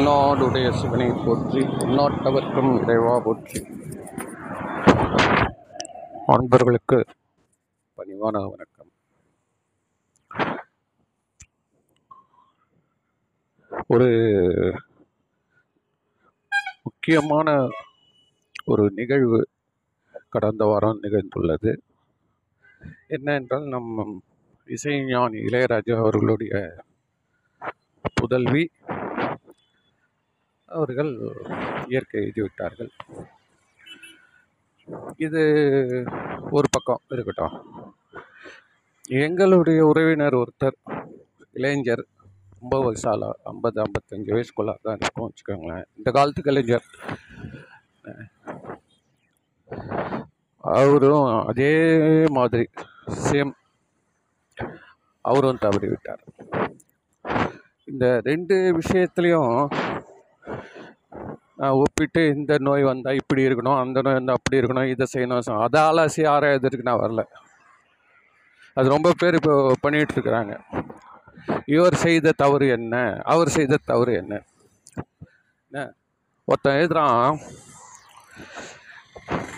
தென்னாடுடைய சிவனை போற்றி நாட்டவர்க்கும் இறைவா போற்றி. அன்பர்களுக்கு பணிவான வணக்கம். ஒரு முக்கியமான ஒரு நிகழ்வு கடந்த வாரம் நிகழ்ந்துள்ளது. என்ன என்றால் நம் இசைஞானி இளையராஜா அவர்களுடைய புதல்வி அவர்கள் இயற்கை எழுதிவிட்டார்கள் இது ஒரு பக்கம் இருக்கட்டும். எங்களுடைய உறவினர் ஒருத்தர் இளைஞர் ரொம்ப வயசால ஐம்பது ஐம்பத்தஞ்சு வயசுக்குள்ளாக தான் இருக்கும் வச்சுக்கோங்களேன். இந்த காலத்து கலைஞர். அவரும் அதே மாதிரி சேம் அவரும் தவறி விட்டார் இந்த ரெண்டு விஷயத்துலையும் ஒப்பிட்டு இந்த நோய் வந்தால் இப்படி இருக்கணும் அந்த நோய் வந்தால் அப்படி இருக்கணும் இதை செய்யணும். அதை அலசி ஆராயறதுக்கு நான் வரல. அது ரொம்ப பேர் இப்போ பண்ணிகிட்டு இருக்கிறாங்க. இவர் செய்த தவறு என்ன? அவர் செய்த தவறு என்ன? என்ன? ஒருத்தன் எழுதுறான்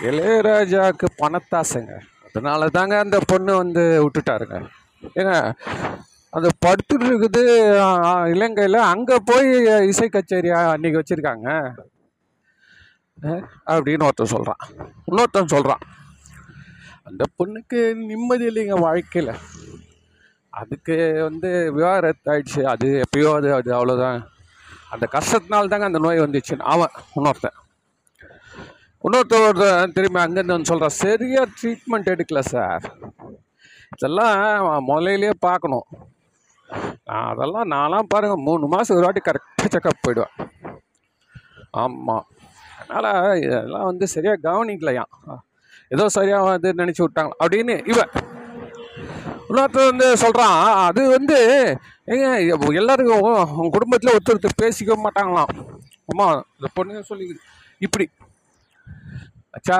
இளையராஜாவுக்கு பணத்தாசைங்க. அதனால தாங்க அந்த பொண்ணு வந்து விட்டுட்டாருங்க. ஏங்க அது படுத்துட்டு இருக்குது இலங்கையில். அங்கே போய் இசை கச்சேரி அன்னைக்கு வச்சுருக்காங்க. அப்படின்னு ஒருத்தன் சொல்கிறான் இன்னொருத்தன் சொல்கிறான் அந்த பொண்ணுக்கு நிம்மதி இல்லைங்க வாழ்க்கையில். அதுக்கு வந்து விவாகரத்து ஆயிடுச்சு அது எப்பயோ அது அது அவ்வளோதான் அந்த கஷ்டத்தினால தாங்க அந்த நோய் வந்துச்சுன்னு. அவன் இன்னொருத்தன். இன்னொருத்தர் திரும்பி அங்கேருந்து வந்து சொல்கிறான் சரியாக ட்ரீட்மெண்ட் எடுக்கல சார் இதெல்லாம் முதலையிலேயே பார்க்கணும். நான் அதெல்லாம் நான்லாம் பாருங்கள் மூணு மாதம் ஒரு வாட்டி கரெக்டாக செக்கப் போயிடுவேன். ஆமாம் அதனால் இதெல்லாம் வந்து சரியாக கவனிக்கலையாம் ஏதோ சரியாக வந்து நினச்சி விட்டாங்க அப்படின்னு இவன் இன்னொருத்தர் வந்து சொல்கிறான் அது வந்து ஏங்க எல்லாருக்கும் உங்கள் குடும்பத்தில் ஒருத்தர் ஒருத்தர் பேசிக்க மாட்டாங்களாம். அம்மா இந்த பொண்ணுங்க சொல்லி இப்படி. அச்சா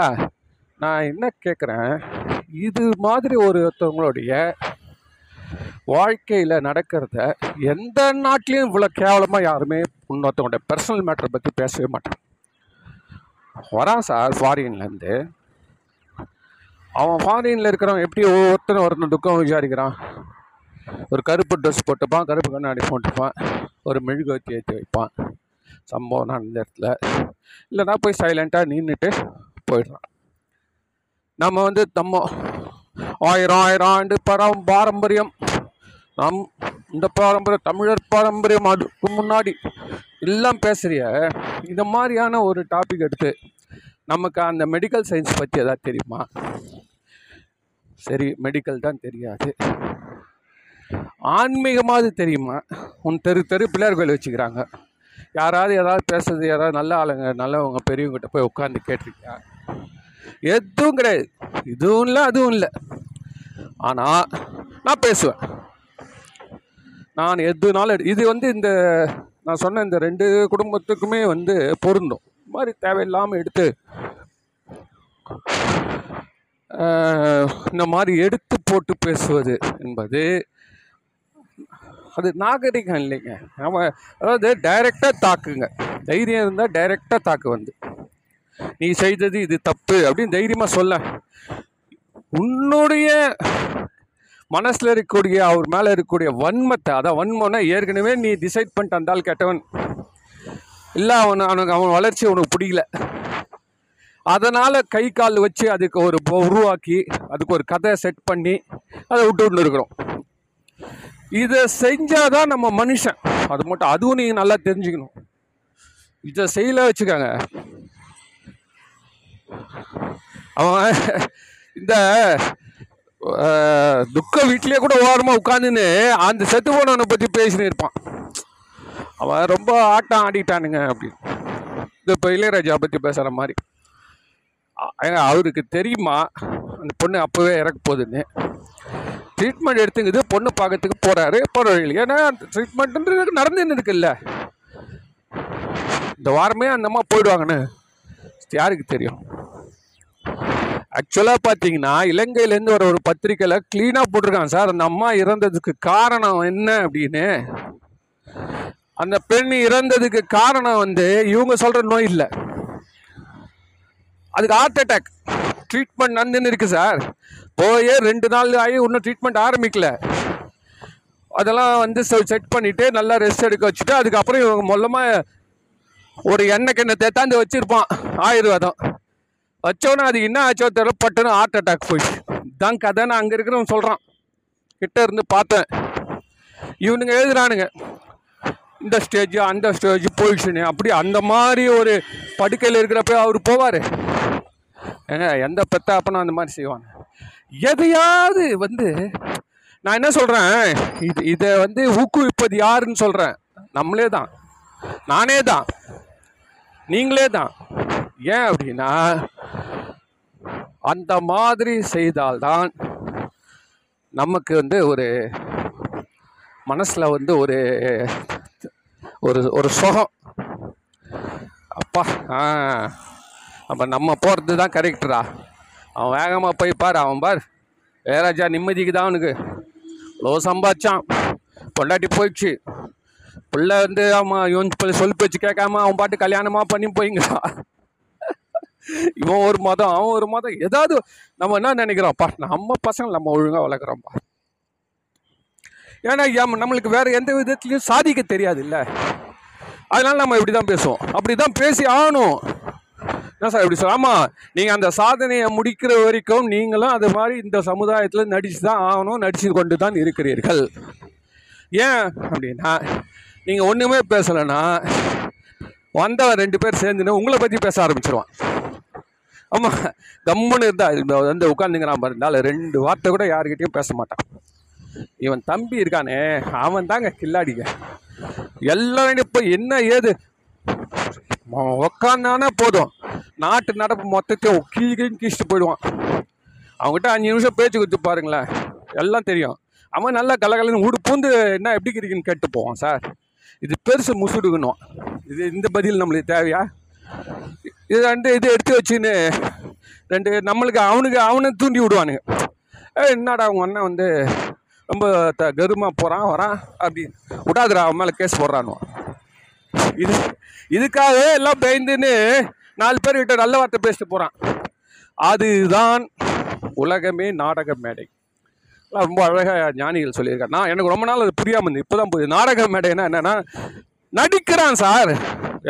நான் என்ன கேட்குறேன் இது மாதிரி ஒருத்தவங்களுடைய வாழ்க்கையில் நடக்கிறத எந்த நாட்டிலையும் இவ்வளோ கேவலமாக யாருமே இன்னொருத்தவங்களுடைய பர்சனல் மேட்டரை பற்றி பேசவே மாட்டான் வரான் சார் ஃபாரின்லேருந்து அவன் ஃபாரினில் இருக்கிறவன் எப்படி ஒவ்வொருத்தரும் ஒருத்தன் துக்கம் விசாரிக்கிறான். ஒரு கருப்பு ட்ரெஸ் போட்டுப்பான் கருப்பு கண்ணாடி போட்டுப்பான் ஒரு மெழுகுவத்தி ஏற்றி வைப்பான். சம்பவம் நடந்த இடத்துல. இல்லைன்னா போய் சைலண்ட்டாக நின்றுட்டு போயிடுறான். நம்ம வந்து நம்ம ஆயிரம் ஆயிரம் ஆண்டு பரம் பாரம்பரியம் நம் இந்த பாரம்பரிய தமிழர் பாரம்பரியம் அதுக்கு முன்னாடி எல்லாம் பேசுறிய. இந்த மாதிரியான ஒரு டாபிக் எடுத்து நமக்கு அந்த மெடிக்கல் சயின்ஸ் பற்றி எதாவது தெரியுமா? சரி மெடிக்கல் தான் தெரியாது. ஆன்மீகமாவது தெரியுமா? உன் தெரு தெரு பிள்ளையார் கோயில் வச்சுக்கிறாங்க. யாராவது ஏதாவது பேசுறது யாராவது நல்ல ஆளுங்க நல்லவங்க பெரியவங்ககிட்ட போய் உட்காந்து கேட்டிருக்கியா? எதுவும் கிடையாது. இதுவும் இல்லை அதுவும் இல்லை. ஆனால் நான் பேசுவேன். நான் எதுனாலும் எடு- இது வந்து இந்த நான் சொன்ன இந்த ரெண்டு குடும்பத்துக்குமே வந்து பொருந்தும். இது மாதிரி தேவையில்லாமல் எடுத்து இந்த மாதிரி எடுத்து போட்டு பேசுவது என்பது அது நாகரிகம் இல்லைங்க. நம்ம அதாவது டைரெக்டாக தாக்குங்க. தைரியம் இருந்தால் டைரெக்டாக தாக்கு வந்து. நீ செய்தது இது தப்பு அப்படின்னு தைரியமாக சொல்ல. உன்னுடைய மனசில் இருக்கக்கூடிய அவர் மேலே இருக்கக்கூடிய வன்மத்தை அதான் வன்மம்னா ஏற்கனவே நீ டிசைட் பண்ணிட்டு வந்தால் கெட்டவன். இல்லை அவன் அவனுக்கு அவன் வளர்ச்சி உனக்கு பிடிக்கல. அதனால் கை கால் வச்சு அதுக்கு ஒரு உருவாக்கி அதுக்கு ஒரு கதை செட் பண்ணி அதை விட்டு விட்டு இருக்கிறோம். இதை செஞ்சால் தான் நம்ம மனுஷன். அது மட்டும் அதுவும் நீங்கள் நல்லா தெரிஞ்சுக்கணும். இதை செய்யல வச்சுக்கோங்க. அவன் இந்த துக்க வீட்லயே கூட ஓரமாக உட்காந்துன்னு அந்த செத்து போனவனை பற்றி பேசினு இருப்பான். அவன் ரொம்ப ஆட்டம் ஆடிட்டானுங்க அப்படின்னு. இது இப்போ இளையராஜா பற்றி பேசுகிற மாதிரி. ஏங்க அவருக்கு தெரியுமா? அந்த பொண்ணு அப்போவே இறக்க போகுதுன்னு. ட்ரீட்மெண்ட் எடுத்துங்குது பொண்ணு பார்க்கறதுக்கு போகிறாரு போகிற வழியில். ஏன்னா ட்ரீட்மெண்ட்ன்றது நடந்துன்னு இருக்குல்ல இந்த வாரமே அந்த அம்மா போயிடுவாங்கன்னு. யாருக்கு தெரியும்? ஆக்சுவலாக பார்த்தீங்கன்னா இலங்கையிலேருந்து வர ஒரு பத்திரிக்கையில் க்ளீனாக போட்டிருக்காங்க சார். அந்த அம்மா இறந்ததுக்கு காரணம் என்ன அப்படின்னு? அந்த பெண் இறந்ததுக்கு காரணம் வந்து இவங்க சொல்கிற நோய் இல்லை. அதுக்கு ஹார்ட் அட்டாக் ட்ரீட்மெண்ட் நந்துன்னு இருக்குது சார். போயே ரெண்டு நாள் ஆகி இன்னும் ட்ரீட்மெண்ட் ஆரம்பிக்கல. அதெல்லாம் வந்து செட் பண்ணிவிட்டு நல்லா ரெஸ்ட் எடுக்க வச்சுட்டு அதுக்கப்புறம் இவங்க மொல்லமாக ஒரு எண்ணெய் கிண்ண தேத்தாந்து வச்சுருப்பான். ஆயுர்வேதம். வச்சோன்னே அது என்ன ஆச்சோ தெரியல பட்டுன்னு ஹார்ட் அட்டாக் போயிடுச்சு. கதை கதைன்னு அங்கே இருக்கிறவன் சொல்கிறான் கிட்ட இருந்து பார்த்தேன். இவனுங்க எழுதுறானுங்க. இந்த ஸ்டேஜ் அந்த ஸ்டேஜ் போயிடுச்சுன்னு. அப்படி அந்த மாதிரி ஒரு படுக்கையில் இருக்கிறப்ப அவர் போவார். ஏங்க எந்த பெத்த அப்பனும் அந்த மாதிரி செய்வாங்க எதையாவது வந்து நான் என்ன சொல்கிறேன் இது இதை வந்து ஊக்குவிப்பது யாருன்னு சொல்கிறேன் நம்மளே தான். நானே தான். நீங்களே தான். ஏன் அப்படின்னா அந்த மாதிரி செய்தால்தான் நமக்கு வந்து ஒரு மனசில் வந்து ஒரு ஒரு ஒரு சுகம். அப்பா ஆ அப்போ நம்ம போகிறது தான் கரெக்டரா அவன் வேகமாக போய் பார் அவன் பார். வேறாஜா நிம்மதிக்கு தான் அவனுக்கு? லோ சம்பாதிச்சான். பொண்டாட்டி போயிடுச்சு. பிள்ளை வந்து அவன் இவன் சொல்லி போச்சு பேச்சு கேட்காம அவன் பாட்டு கல்யாணமாக பண்ணி போய்ங்கிறான். இவன் ஒரு மதம் அவன் ஒரு மதம். ஏதாவது நம்ம என்ன நினைக்கிறோம்ப்பா நம்ம பசங்க நம்ம ஒழுங்காக வளர்க்குறோம்ப்பா ஏன்னா எம் நம்மளுக்கு வேறு எந்த விதத்துலையும் சாதிக்க தெரியாது இல்லை அதனால நம்ம இப்படி தான் பேசுவோம். அப்படி தான் பேசி ஆகணும். என்ன சார் இப்படி சொல்ல ஆமாம் நீங்கள் அந்த சாதனையை முடிக்கிற வரைக்கும் நீங்களும் அது மாதிரி இந்த சமுதாயத்தில் நடித்து தான் ஆகணும் நடித்து கொண்டு தான் இருக்கிறீர்கள். ஏன் அப்படின்னா நீங்கள் ஒன்றுமே பேசலைன்னா வந்தவன் ரெண்டு பேர் சேர்ந்துன்னு உங்களை பற்றி பேச ஆரம்பிச்சிருவான். ஆமாம் கம்முன்னு இருந்தா வந்து உட்காந்துங்கிறான் பாருந்தால் ரெண்டு வார்த்தை கூட யாருக்கிட்டையும் பேச மாட்டான். இவன் தம்பி இருக்கானே அவன் தாங்க கில்லாடிங்க. எல்லாரும் இப்போ என்ன ஏது? உக்காந்தானே போதும். நாட்டு நடப்பு மொத்தத்தையும் கீழ் கீழிட்டு போயிடுவான். அவங்ககிட்ட அஞ்சு நிமிஷம் பேச்சு கொடுத்து பாருங்களேன். எல்லாம் தெரியும். அவன் நல்லா கலகலன்னு ஊடு பூந்து என்ன எப்படி இருக்குன்னு கேட்டு போவான் சார். இது பெருசு முசுடுக்கணும் இது இந்த பதில் நம்மளுக்கு தேவையா? இது ரெண்டு இது எடுத்து வச்சுன்னு ரெண்டு நம்மளுக்கு அவனுக்கு அவனை தூண்டி விடுவானுங்க. ஏ என்னடா உங்கள் அண்ணன் வந்து ரொம்ப த கருமாக போகிறான் வரான்? அப்படி விடாதுடா அவன் மேலே கேஸ் போடுறானுவான் இது இதுக்காகவே எல்லாம் பயந்துன்னு நாலு பேர்கிட்ட நல்ல வார்த்தை பேசிட்டு போகிறான் அதுதான் உலகமே நாடக மேடை. ரொம்ப அழகாக ஞானிகள் சொல்லியிருக்காரு நான் எனக்கு ரொம்ப நாள் அது புரியாமல் இருந்தது. இப்போ தான் புரியுது. நாடக மேடைன்னா என்னென்னா நடிக்கிறான் சார்.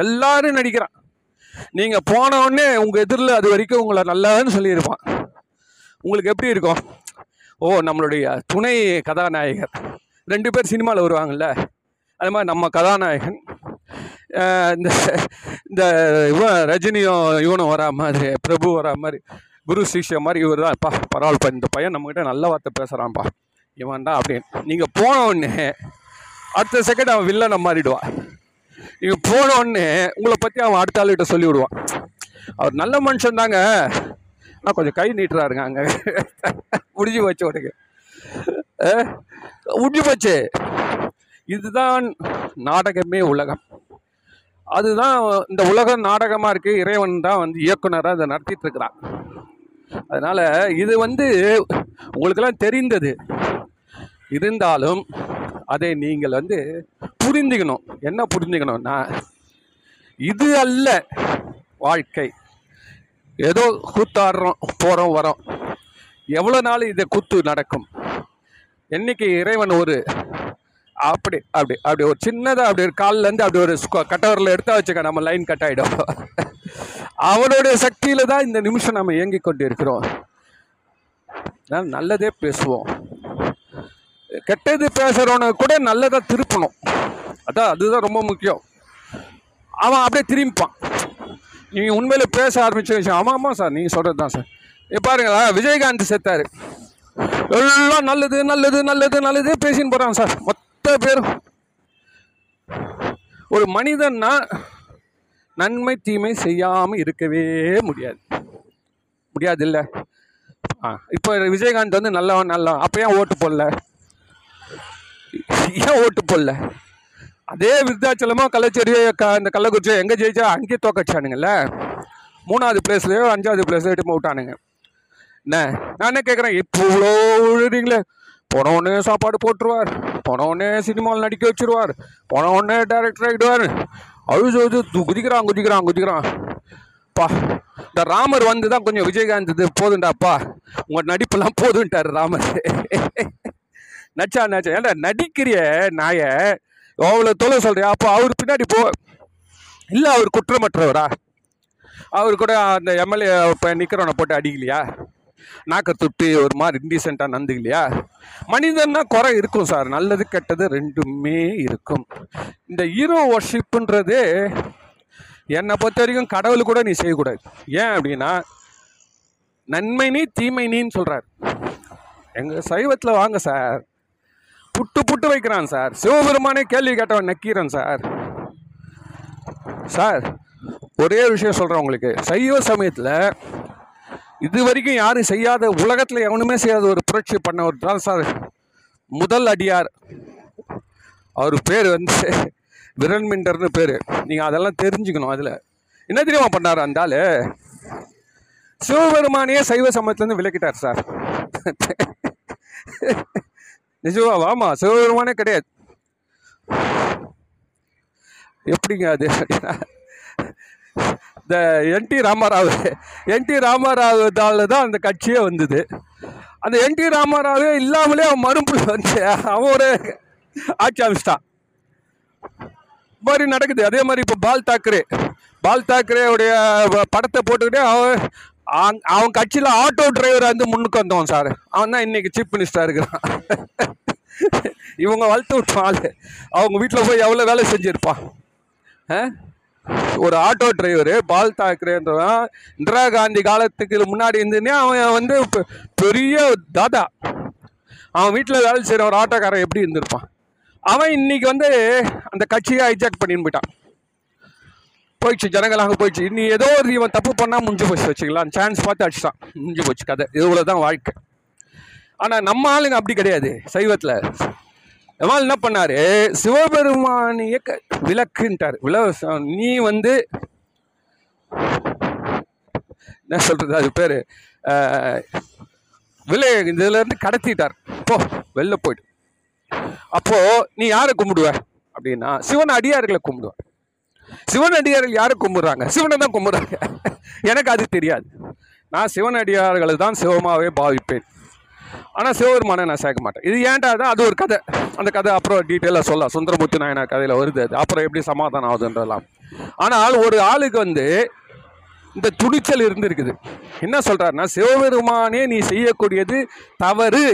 எல்லாரும் நடிக்கிறான். நீங்கள் போன உடனே உங்கள் எதிரில் அது வரைக்கும் உங்களை நல்லதுன்னு சொல்லியிருப்பான். உங்களுக்கு எப்படி இருக்கும்? ஓ நம்மளுடைய துணை கதாநாயகர். ரெண்டு பேர் சினிமாவில் வருவாங்கல்ல? அது மாதிரி நம்ம கதாநாயகன். இந்த இந்த இவன் ரஜினியும் இவனும் வரா மாதிரி பிரபு வரா மாதிரி குரு சிஷ்ய மாதிரி இவர் தான் பா பரவாயில்லப்பா இந்த பையன் நம்மக்கிட்ட நல்ல வார்த்தை பேசுகிறான்ப்பா இவன்டா அப்படின்னு. நீங்கள் போன உடனே அடுத்த செகண்ட் அவன் வில்லனை மாறிடுவான். நீங்கள் போனோடனே உங்களை பற்றி அவன் அடுத்த ஆளுகிட்ட சொல்லி விடுவான் அவர் நல்ல மனுஷன் தாங்க. ஆனால் கொஞ்சம் கை நீட்டுறாருங்க அங்கே. முடிஞ்சு போச்சு உனக்கு. முடிஞ்சு போச்சு. இதுதான் நாடகமே உலகம். அதுதான் இந்த உலகம் நாடகமாக இருக்குது இறைவன் தான் வந்து இயக்குனராக அதை நடத்திட்டு இருக்கிறான். அதனால் இது வந்து உங்களுக்கெல்லாம் தெரிந்தது. இருந்தாலும் அதை நீங்கள் வந்து புரிந்துக்கணும் என்ன புரிந்துக்கணும்னா இது அல்ல வாழ்க்கை. ஏதோ கூத்தாடுறோம் போகிறோம் வரோம். எவ்வளோ நாள் இதை கூத்து நடக்கும்? என்னைக்கு இறைவன் ஒரு அப்படி அப்படி அப்படி ஒரு சின்னதாக அப்படி ஒரு கால்லேருந்து அப்படி ஒரு கட்டவரில் எடுத்தா வச்சுக்க நம்ம லைன் கட் ஆகிடும் அவனுடைய சக்தியில் தான் இந்த நிமிஷம் நம்ம இயங்கி கொண்டு இருக்கிறோம் அதனால நல்லதே பேசுவோம். கெட்டது பேசுகிறவனுக்கு கூட நல்லதாக திருப்பணும். அதான் அதுதான் ரொம்ப முக்கியம். அவன் அப்படியே திரும்பிப்பான். நீங்கள் உண்மையில் பேச ஆரம்பிச்ச விஷயம். ஆமாம் ஆமாம் சார் நீங்கள் சொல்கிறது தான் சார். இப்போ பாருங்களா விஜயகாந்த் செத்தார். எல்லாம் நல்லது நல்லது நல்லது நல்லது பேசின்னு போகிறான் சார். மொத்த பேரும். ஒரு மனிதன்னா நன்மை தீமை செய்யாமல் இருக்கவே முடியாது. முடியாது இல்லை ஆ இப்போ விஜயகாந்த் வந்து நல்லவன் நல்லவன். அப்போ ஏன் ஓட்டு போடல? ஏன் ஓட்டு போடல? அதே விருத்தாச்சலமோ கள்ளச்சேரியோ க இந்த கள்ளக்குறிச்சியோ எங்கே ஜெயிச்சா அங்கேயே தோக்கடிச்சானுங்கல்ல? மூணாவது பிளேஸ்லையோ அஞ்சாவது பிளேஸ்லையோ எடுத்து விட்டானுங்க என்ன? நான் என்ன கேட்குறேன் இப்போ இவ்வளோ விழுறீங்களே. போன உடனே சாப்பாடு போட்டுருவார். போன உடனே சினிமாவில் நடிக்க வச்சிருவார். போன உடனே டைரக்டர் ஆகிடுவார் அழுது அழுது குதிக்கிறான் குதிக்கிறான் குதிக்கிறான். பா இந்த ராமர் வந்து தான் கொஞ்சம் விஜயகாந்த் இது போதுண்டாப்பா. உங்கள் நடிப்பெல்லாம் போதுன்ட்டார் ராமர். நச்சா நச்சா ஏன்டா நடிக்கிறிய நாயை. அவ்வளோ தொலை சொல்கிறியா அப்போ அவர் பின்னாடி போ. இல்லை அவர் குற்றமற்றவரா? அவர் கூட அந்த எம்எல்ஏ இப்போ நிற்கிறவனை போட்டு அடிக்கலையா? நாக்க தொட்டு ஒரு மாதிரி இன்டீசெண்டாக நந்துக்கலையா? மனிதன்னா குறை இருக்கும் சார். நல்லது கெட்டது ரெண்டுமே இருக்கும். இந்த ஹீரோ ஒர்ஷிப்புன்றது என்னை பொறுத்த வரைக்கும் கடவுள் கூட நீ செய்யக்கூடாது. ஏன் அப்படின்னா நன்மை நீ தீமை நீன்னு சொல்கிறார் எங்கள் சைவத்தில் வாங்க சார். புட்டு புட்டு வைக்கிறான் சார். சிவபெருமானே கேள்வி கேட்டவன் நக்கீரன் சார். சார் ஒரே விஷயம் சொல்கிறேன் உங்களுக்கு. சைவ சமயத்தில் இது வரைக்கும் யாரும் செய்யாத உலகத்தில் எவனுமே செய்யாத ஒரு புரட்சி பண்ணவர் தான் சார் முதல் அடியார். அவர் பேர் வந்து விரண்மிண்டர்னு பேர். நீங்கள் அதெல்லாம் தெரிஞ்சுக்கணும் அதில். என்ன தெரியுமா பண்ணார் அந்த ஆள்? சிவபெருமானையே சைவ சமயத்துலேருந்து விலக்கிட்டார் சார். நிஜமா வாமா சிவபெருமானே கிடையாது. எப்படிங்க அது? இந்த என்டி ராமராவ் என்டி ராமராவுதால தான் அந்த கட்சியே வந்தது. அந்த என்டி ராமராவே இல்லாமலே அவன் மறுப்பு வந்து அவன் ஒரு ஆட்சி அமைச்சிட்டான் இது மாதிரி நடக்குது. அதே மாதிரி இப்போ பால் தாக்கரே பால் தாக்கரேவுடைய உடைய படத்தை போட்டுக்கிட்டே அவன் அவன்- அவன் கட்சியில் ஆட்டோ டிரைவர் வந்து முன்னுக்கு வந்தவன் சார் அவன் தான் இன்னைக்கு சீஃப் மினிஸ்டராக இருக்கிறான். இவங்க வளர்த்து விட்டான் ஆளு. அவங்க வீட்டில் போய் எவ்வளோ வேலை செஞ்சுருப்பான்? ஆ? ஒரு ஆட்டோ டிரைவரு பால் தாக்கரேன்றவன் இந்திரா காந்தி காலத்துக்கு முன்னாடி இருந்துன்னே அவன் வந்து பெ- பெரிய தாதா அவன் வீட்டில் வேலை செய்கிற ஒரு ஆட்டோக்காரன் எப்படி இருந்திருப்பான்? அவன் இன்னைக்கு வந்து அந்த கட்சியை ஹைஜாக் பண்ணின்னு போயிட்டான். போயிடுச்சு ஜனங்களாக போயிடுச்சு. நீ ஏதோ ஒரு இவன் தப்பு பண்ணால் முடிஞ்சு போச்சு வச்சுக்கலாம் சான்ஸ் பார்த்து அடிச்சிட்டான் முடிஞ்சு போச்சு கதை. இவ்வளோ தான் வாழ்க்கை. ஆனால் நம்ம ஆளுங்க அப்படி கிடையாது சைவத்தில். எவால் என்ன பண்ணார்? சிவபெருமானிய க- விளக்குன்ட்டார். வில நீ வந்து என்ன சொல்கிறது அது பேர்? விலை இதுலேருந்து கடத்திட்டார். போ வெளில போயிடு. அப்போது நீ யாரை கும்பிடுவ? அப்படின்னா சிவன் அடியார்களை கும்பிடுவேன் சிவன் அடியார்கள் யாரை கும்பிட்றாங்க? சிவனை தான் கும்பிட்றாங்க. எனக்கு அது தெரியாது. நான் சிவன் அடியார்களை தான் சிவமாகவே பாவிப்பேன். ஆனால் சிவபெருமானை நான் சேர்க்க மாட்டேன். இது ஏன்டா தான் அது ஒரு கதை. அந்த கதை அப்புறம் டீட்டெயிலாக சொல்லலாம். சுந்தரமூர்த்தி நாயனார் கதையில் வருது அது. அப்புறம் எப்படி சமாதானம் ஆகுதுன்றலாம். ஆனால் ஒரு ஆளுக்கு வந்து இந்த துணிச்சல் இருந்திருக்குது. என்ன சொல்கிறாருன்னா சிவபெருமானே நீ செய்யக்கூடியது தவறு.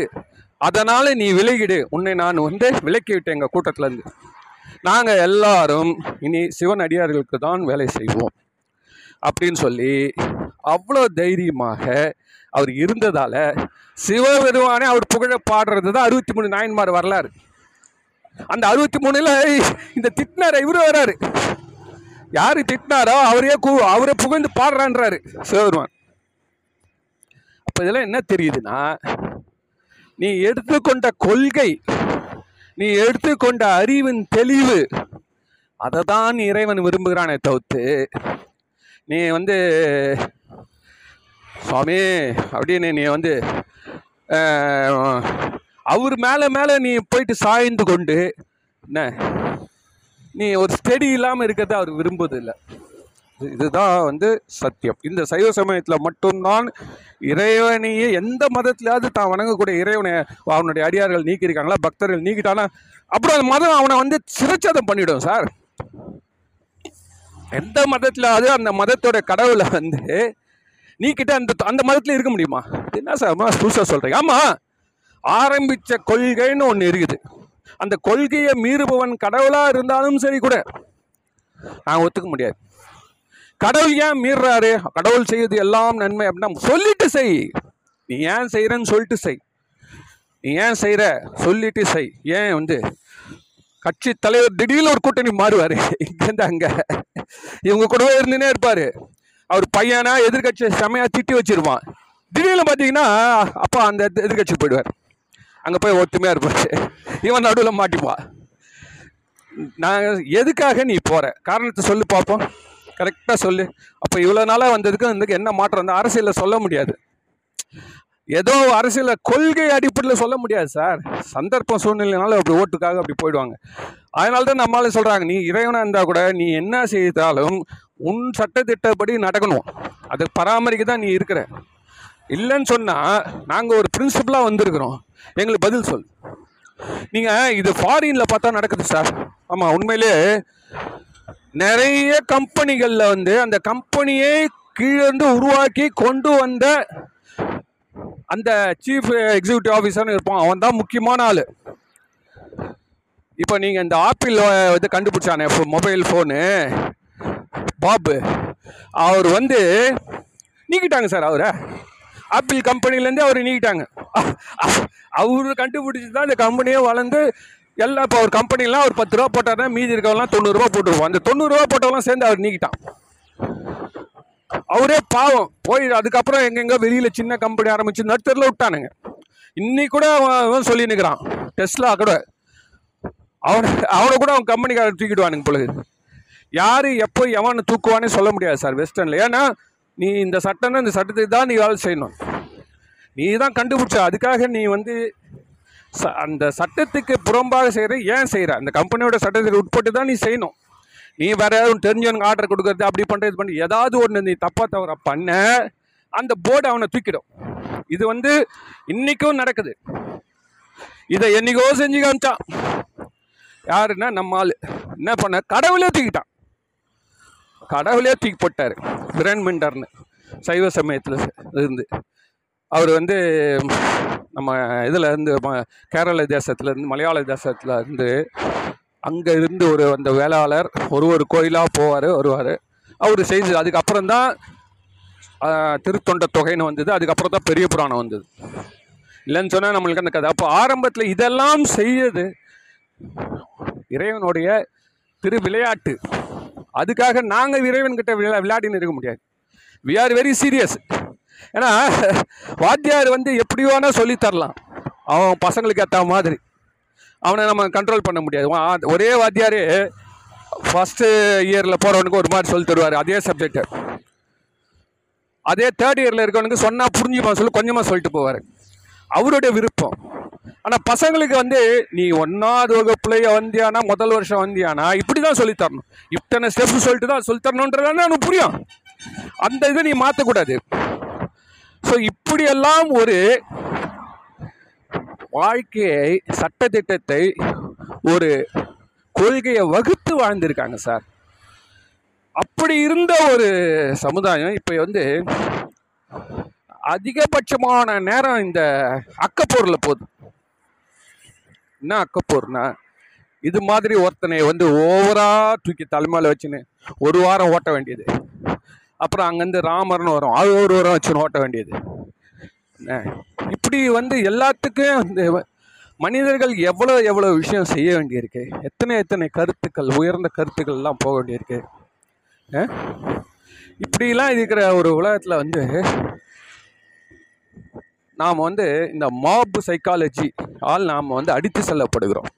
அதனால் நீ விலகிடு. உன்னை நான் வந்து விலக்கி விட்டேன். எங்கள் கூட்டத்துலேருந்து நாங்கள் எல்லாரும் இனி சிவன் அடியார்களுக்கு தான் வேலை செய்வோம். அப்படின்னு சொல்லி அவ்வளோ தைரியமாக அவர் இருந்ததால் சிவபெருமானே அவர் புகழ பாடுறது தான் அறுபத்தி மூணு நாயன்மார் வரலாறு. அந்த அறுபத்தி மூணில் இந்த திட்டினார் இவரு வராரு. யார் திட்டினாரோ அவரே கூ அவரே புகழ்ந்து பாடுறான்றாரு சிவபெருமான். அப்போ இதெல்லாம் என்ன தெரியுதுன்னா நீ எடுத்துக்கொண்ட கொள்கை நீ எடுத்துக்கொண்ட அறிவின் தெளிவு. அதை தான் இறைவன் விரும்புகிறானே தவிர்த்து நீ வந்து சுவாமி அப்படின்னு நீ வந்து அவர் மேலே மேலே நீ போயிட்டு சாய்ந்து கொண்டு என்ன நீ ஒரு ஸ்டெடி இல்லாமல் இருக்கிறத அவர் விரும்புவதில்லை. இதுதான் வந்து சத்தியம். இந்த சைவ சமயத்தில் மட்டும்தான் இறைவனையே எந்த மதத்திலாவது தான் வணங்கக்கூடிய இறைவனை அவனுடைய அடியார்கள் நீக்கியிருக்காங்களா பக்தர்கள் நீக்கிட்டானா அப்புறம் அந்த மதம் அவனை வந்து சிரச்சதம் பண்ணிவிடும் சார். எந்த மதத்திலாவது அந்த மதத்தோட கடவுளை வந்து நீக்கிட்டு அந்த அந்த மதத்தில் இருக்க முடியுமா? என்ன சார் புதுசாக சொல்கிறீங்க ஆமாம் ஆரம்பித்த கொள்கைன்னு ஒன்று இருக்குது. அந்த கொள்கையை மீறுபவன் கடவுளாக இருந்தாலும் சரி கூட நான் ஒத்துக்க முடியாது. கடவுள் ஏன் மீறுறாரு? கடவுள் செய்வது எல்லாம் நன்மை அப்படின்னா சொல்லிட்டு செய். நீ ஏன் செய்கிறன்னு சொல்லிட்டு செய். நீ ஏன் செய்கிற சொல்லிட்டு செய். ஏன் வந்து கட்சி தலைவர் திடீர்னு ஒரு கூட்டணி மாறுவார். இங்கேருந்து அங்கே. இவங்க கூடவே இருந்துனே இருப்பார். அவர் பையனா எதிர்கட்சியை செமையாக திட்டி வச்சிருவான் திடீர்னு பார்த்தீங்கன்னா அப்பா அந்த எதிர்கட்சி போயிடுவார். அங்கே போய் ஒத்துமையாக இருப்பார். இவன் நடுவில் மாட்டிப்பான். நான் எதுக்காக நீ போகிற காரணத்தை சொல்லு பார்ப்போம் கரெக்டாக சொல்லு. அப்போ இவ்வளோ நாளாக வந்ததுக்கு வந்து என்ன மாற்றம்? வந்து அரசியலில் சொல்ல முடியாது. ஏதோ அரசியல கொள்கை அடிப்படையில் சொல்ல முடியாது சார் சந்தர்ப்ப சூழ்நிலைனால அப்படி ஓட்டுக்காக அப்படி போயிடுவாங்க. அதனால தான் நம்மளால சொல்கிறாங்க நீ இறைவனாக இருந்தால் கூட நீ என்ன செய்தாலும் உன் சட்டத்திட்டப்படி நடக்கணும். அதை பராமரிக்க தான் நீ இருக்கிற. இல்லைன்னு சொன்னால் நாங்கள் ஒரு பிரின்சிபலாக வந்திருக்கிறோம். எங்களுக்கு பதில் சொல் நீங்கள் இது ஃபாரினில் பார்த்தா நடக்குது சார் ஆமாம் உண்மையிலே நிறைய கம்பெனிகளில் வந்து அந்த கம்பெனியை கீழேருந்து உருவாக்கி கொண்டு வந்த அந்த சீஃப் எக்ஸிக்யூட்டிவ் ஆஃபீஸர்னு இருப்பான். அவன் தான் முக்கியமான ஆள். இப்போ நீங்கள் இந்த ஆப்பிள் வந்து கண்டுபிடிச்சானே மொபைல் ஃபோனு பாபு அவர் வந்து நீக்கிட்டாங்க சார் அவரை. ஆப்பிள் கம்பெனிலேருந்து அவர் நீக்கிட்டாங்க. அவர் கண்டுபிடிச்சி தான் இந்த கம்பெனியே வளர்ந்து எல்லாம் இப்போ ஒரு கம்பெனிலாம் ஒரு பத்து ரூபா போட்டாருன்னா மீதி இருக்கவங்களாம் தொண்ணூறுரூவா போட்டுருவோம் அந்த தொண்ணூறுரூவா போட்டவங்களாம் சேர்ந்து அவர் நீக்கிட்டான். அவரே பாவம். போய் அதுக்கப்புறம் எங்கெங்க வெளியில் சின்ன கம்பெனி ஆரம்பிச்சு நடுத்தரில் விட்டானுங்க. இன்னைக்கு கூட அவன் அவன் சொல்லி நிற்கிறான் டெஸ்லா கூட. அவனை அவனை கூட அவன் கம்பெனிக்காரர் தூக்கிடுவானுங்க பொழுது யார் எப்போ எவனை தூக்குவானே சொல்ல முடியாது சார் வெஸ்டர்னில் ஏன்னா நீ இந்த சட்டம்னா இந்த சட்டத்துக்கு தான் நீ வேலை செய்யணும். நீ தான் கண்டுபிடிச்ச. அதுக்காக நீ வந்து அந்த சட்டத்துக்கு புறம்பாக செய்கிற ஏன் செய்கிற அந்த கம்பெனியோட சட்டத்துக்கு உட்பட்டு தான் நீ செய்யணும். நீ வேற யாரும் தெரிஞ்சவனுக்கு ஆர்டர் கொடுக்கறது அப்படி பண்ணுறது இது பண்ணி ஏதாவது ஒன்று நீ தப்பாக தவற பண்ண அந்த போர்டு அவனை தூக்கிடும். இது வந்து இன்னைக்கும் நடக்குது. இதை என்னைக்கோ செஞ்சு காமிச்சான். யாருன்னா நம்ம ஆள். என்ன பண்ண? கடவுளே தூக்கிட்டான். கடவுளே தூக்கி போட்டார். பிரண் மிண்டர்னு சைவ சமயத்தில் இருந்து. அவர் வந்து நம்ம இதில் இருந்து ம- கேரள தேசத்துல இருந்து மலையாள தேசத்தில் இருந்து அங்கே இருந்து ஒரு அந்த வேளாளர் ஒரு ஒரு கோயிலாக போவார் வருவார். அவர் செய்து அதுக்கப்புறம் தான் திருத்தொண்ட தொகைன்னு வந்தது. அதுக்கப்புறம் தான் பெரிய புராணம் வந்தது. இல்லைன்னு சொன்னால் நம்மளுக்கு அந்த கதை. அப்போ ஆரம்பத்தில் இதெல்லாம் செய்யது இறைவனுடைய திரு விளையாட்டு அதுக்காக நாங்கள் இறைவன்கிட்ட விளையா விளையாடின்னு இருக்க முடியாது. வி ஆர் வெரி சீரியஸ் ஏன்னா வாத்தியார் வந்து எப்படி வேணால் சொல்லித் தரலாம். அவன் பசங்களுக்கு ஏற்ற மாதிரி. அவனை நம்ம கண்ட்ரோல் பண்ண முடியாது. ஒரே வாத்தியார் ஃபஸ்ட்டு இயரில் போகிறவனுக்கு ஒரு மாதிரி சொல்லி தருவார். அதே சப்ஜெக்டு அதே தேர்ட் இயரில் இருக்கவனுக்கு சொன்னால் புரிஞ்சுப்பான் சொல்லி கொஞ்சமாக சொல்லிட்டு போவார். அவருடைய விருப்பம். ஆனால் பசங்களுக்கு வந்து நீ ஒன்றாவது வகுப்புலையே வந்தியானா முதல் வருஷம் வந்தியானா? இப்படி தான் சொல்லித்தரணும் இத்தனை ஸ்டெப் சொல்லிட்டு தான் சொல்லித்தரணுன்றதானே அவனுக்கு புரியும். அந்த இதை நீ மாற்றக்கூடாது ஸோ இப்படியெல்லாம் ஒரு வாழ்க்கையை சட்டத்திட்டத்தை ஒரு கொள்கையை வகுத்து வாழ்ந்திருக்காங்க சார். அப்படி இருந்த ஒரு சமுதாயம் இப்போ வந்து அதிகபட்சமான நேரம் இந்த அக்கப்போரில் போகுது. என்ன அக்கப்போர்னா இது மாதிரி ஒருத்தனை வந்து ஓவரா தூக்கி தலைமையில் வச்சுன்னு ஒரு வாரம் ஓட்ட வேண்டியது. அப்புறம் அங்கேருந்து ராமர்னு வரும். அது ஒரு உரம் வச்சு ஓட்ட வேண்டியது. இப்படி வந்து எல்லாத்துக்கும் இந்த மனிதர்கள் எவ்வளோ எவ்வளோ விஷயம் செய்ய வேண்டியிருக்கு? எத்தனை எத்தனை கருத்துக்கள் உயர்ந்த கருத்துக்கள்லாம் போக வேண்டியிருக்கு? இப்படிலாம் இருக்கிற ஒரு உலகத்தில் வந்து நாம் வந்து இந்த மாப் சைக்காலஜி ஆல் நாம் வந்து அடித்து செல்லப்படுகிறோம்.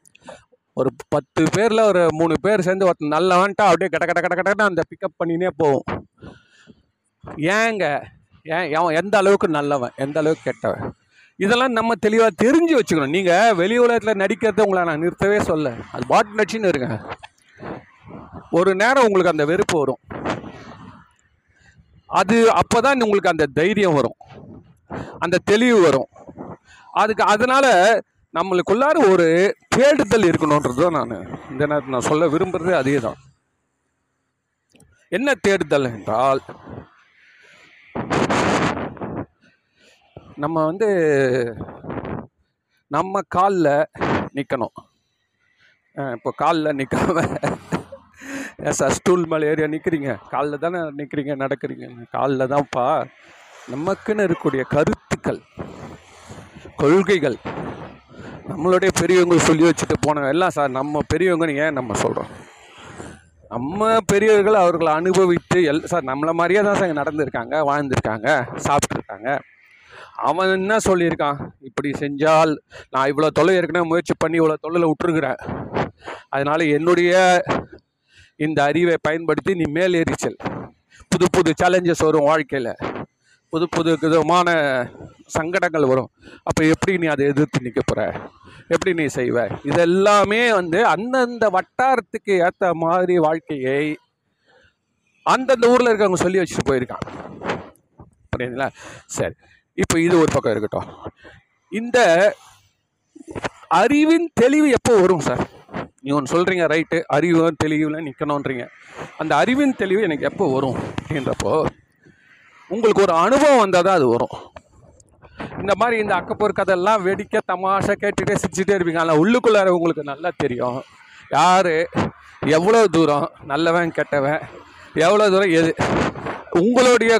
ஒரு பத்து பேரில் ஒரு மூணு பேர் சேர்ந்து ஒருத்தன் நல்லவன்ட்டா அப்படியே கட கட கட கடன்னு அந்த பிக்கப் பண்ணினே போவோம். ஏங்க? ஏன் அவன் எந்த அளவுக்கு நல்லவன் எந்த அளவுக்கு கெட்டவன்? இதெல்லாம் நம்ம தெளிவாக தெரிஞ்சு வச்சுக்கணும். நீங்கள் வெளி உலகத்தில் நடிக்கிறத உங்களை நான் நிறுத்தவே சொல்ல. அது பாட்டு நடிச்சுன்னு இருங்க. ஒரு நேரம் உங்களுக்கு அந்த வெறுப்பு வரும். அது அப்போ தான் உங்களுக்கு அந்த தைரியம் வரும். அந்த தெளிவு வரும். அதுக்கு அதனால் நம்மளுக்குள்ளார ஒரு தேடுதல் இருக்கணுன்றது தான் நான் இந்த நேரத்தில் நான் சொல்ல விரும்புகிறது அதே தான் என்ன தேடுதல் என்றால் நம்ம வந்து நம்ம காலில் நிற்கணும் இப்போ காலில் நிற்காம சார் ஸ்டூல் மேலே ஏரியா நிற்கிறீங்க காலில் தானே நிற்கிறீங்க நடக்கிறீங்க? காலில் தான்ப்பா. நமக்குன்னு இருக்கக்கூடிய கருத்துக்கள் கொள்கைகள் நம்மளுடைய பெரியவங்க சொல்லி வச்சுட்டு போனவங்க எல்லாம் சார் நம்ம பெரியவங்கன்னு ஏன் நம்ம சொல்கிறோம் நம்ம பெரியவர்கள் அவர்களை அனுபவித்து எல் சார் நம்மளை மாதிரியே தான் சார் நடந்திருக்காங்க வாழ்ந்திருக்காங்க சாப்பிட்ருக்காங்க அவன் என்ன சொல்லியிருக்கான்? இப்படி செஞ்சால் நான் இவ்வளோ தொலை ஏற்கனவே முயற்சி பண்ணி இவ்வளோ தொல்லையில் விட்டுருக்குறேன். அதனால் என்னுடைய இந்த அறிவை பயன்படுத்தி நீ மேலேறிச்சல் புது புது சேலஞ்சஸ் வரும் வாழ்க்கையில். புது புது விதமான சங்கடங்கள் வரும். அப்போ எப்படி நீ அதை எதிர்த்து நிற்க போகிற எப்படி நீ செய்வ? இதெல்லாமே வந்து அந்தந்த வட்டாரத்துக்கு ஏற்ற மாதிரி வாழ்க்கையை அந்தந்த ஊரில் இருக்கவங்க சொல்லி வச்சுட்டு போயிருக்கான் புரியுதுங்களா? சரி. இப்போ இது ஒரு பக்கம் இருக்கட்டும். இந்த அறிவின் தெளிவு எப்போ வரும் சார்? நீ ஒன்று சொல்கிறீங்க ரைட்டு அறிவு தெளிவில் நிற்கணுன்றீங்க அந்த அறிவின் தெளிவு எனக்கு எப்போ வரும் அப்படின்றப்போ உங்களுக்கு ஒரு அனுபவம் வந்தால் தான் அது வரும். இந்த மாதிரி இந்த அக்கப்போர் கதையெல்லாம் வெடிக்க தமாஷை கேட்டுகிட்டே சிரிச்சுட்டே இருப்பீங்க. ஆனால் உள்ளுக்குள்ளார உங்களுக்கு நல்லா தெரியும். யார்? எவ்வளோ தூரம்? நல்லவன் கெட்டவன். எவ்வளோ தூரம்? எது? உங்களுடைய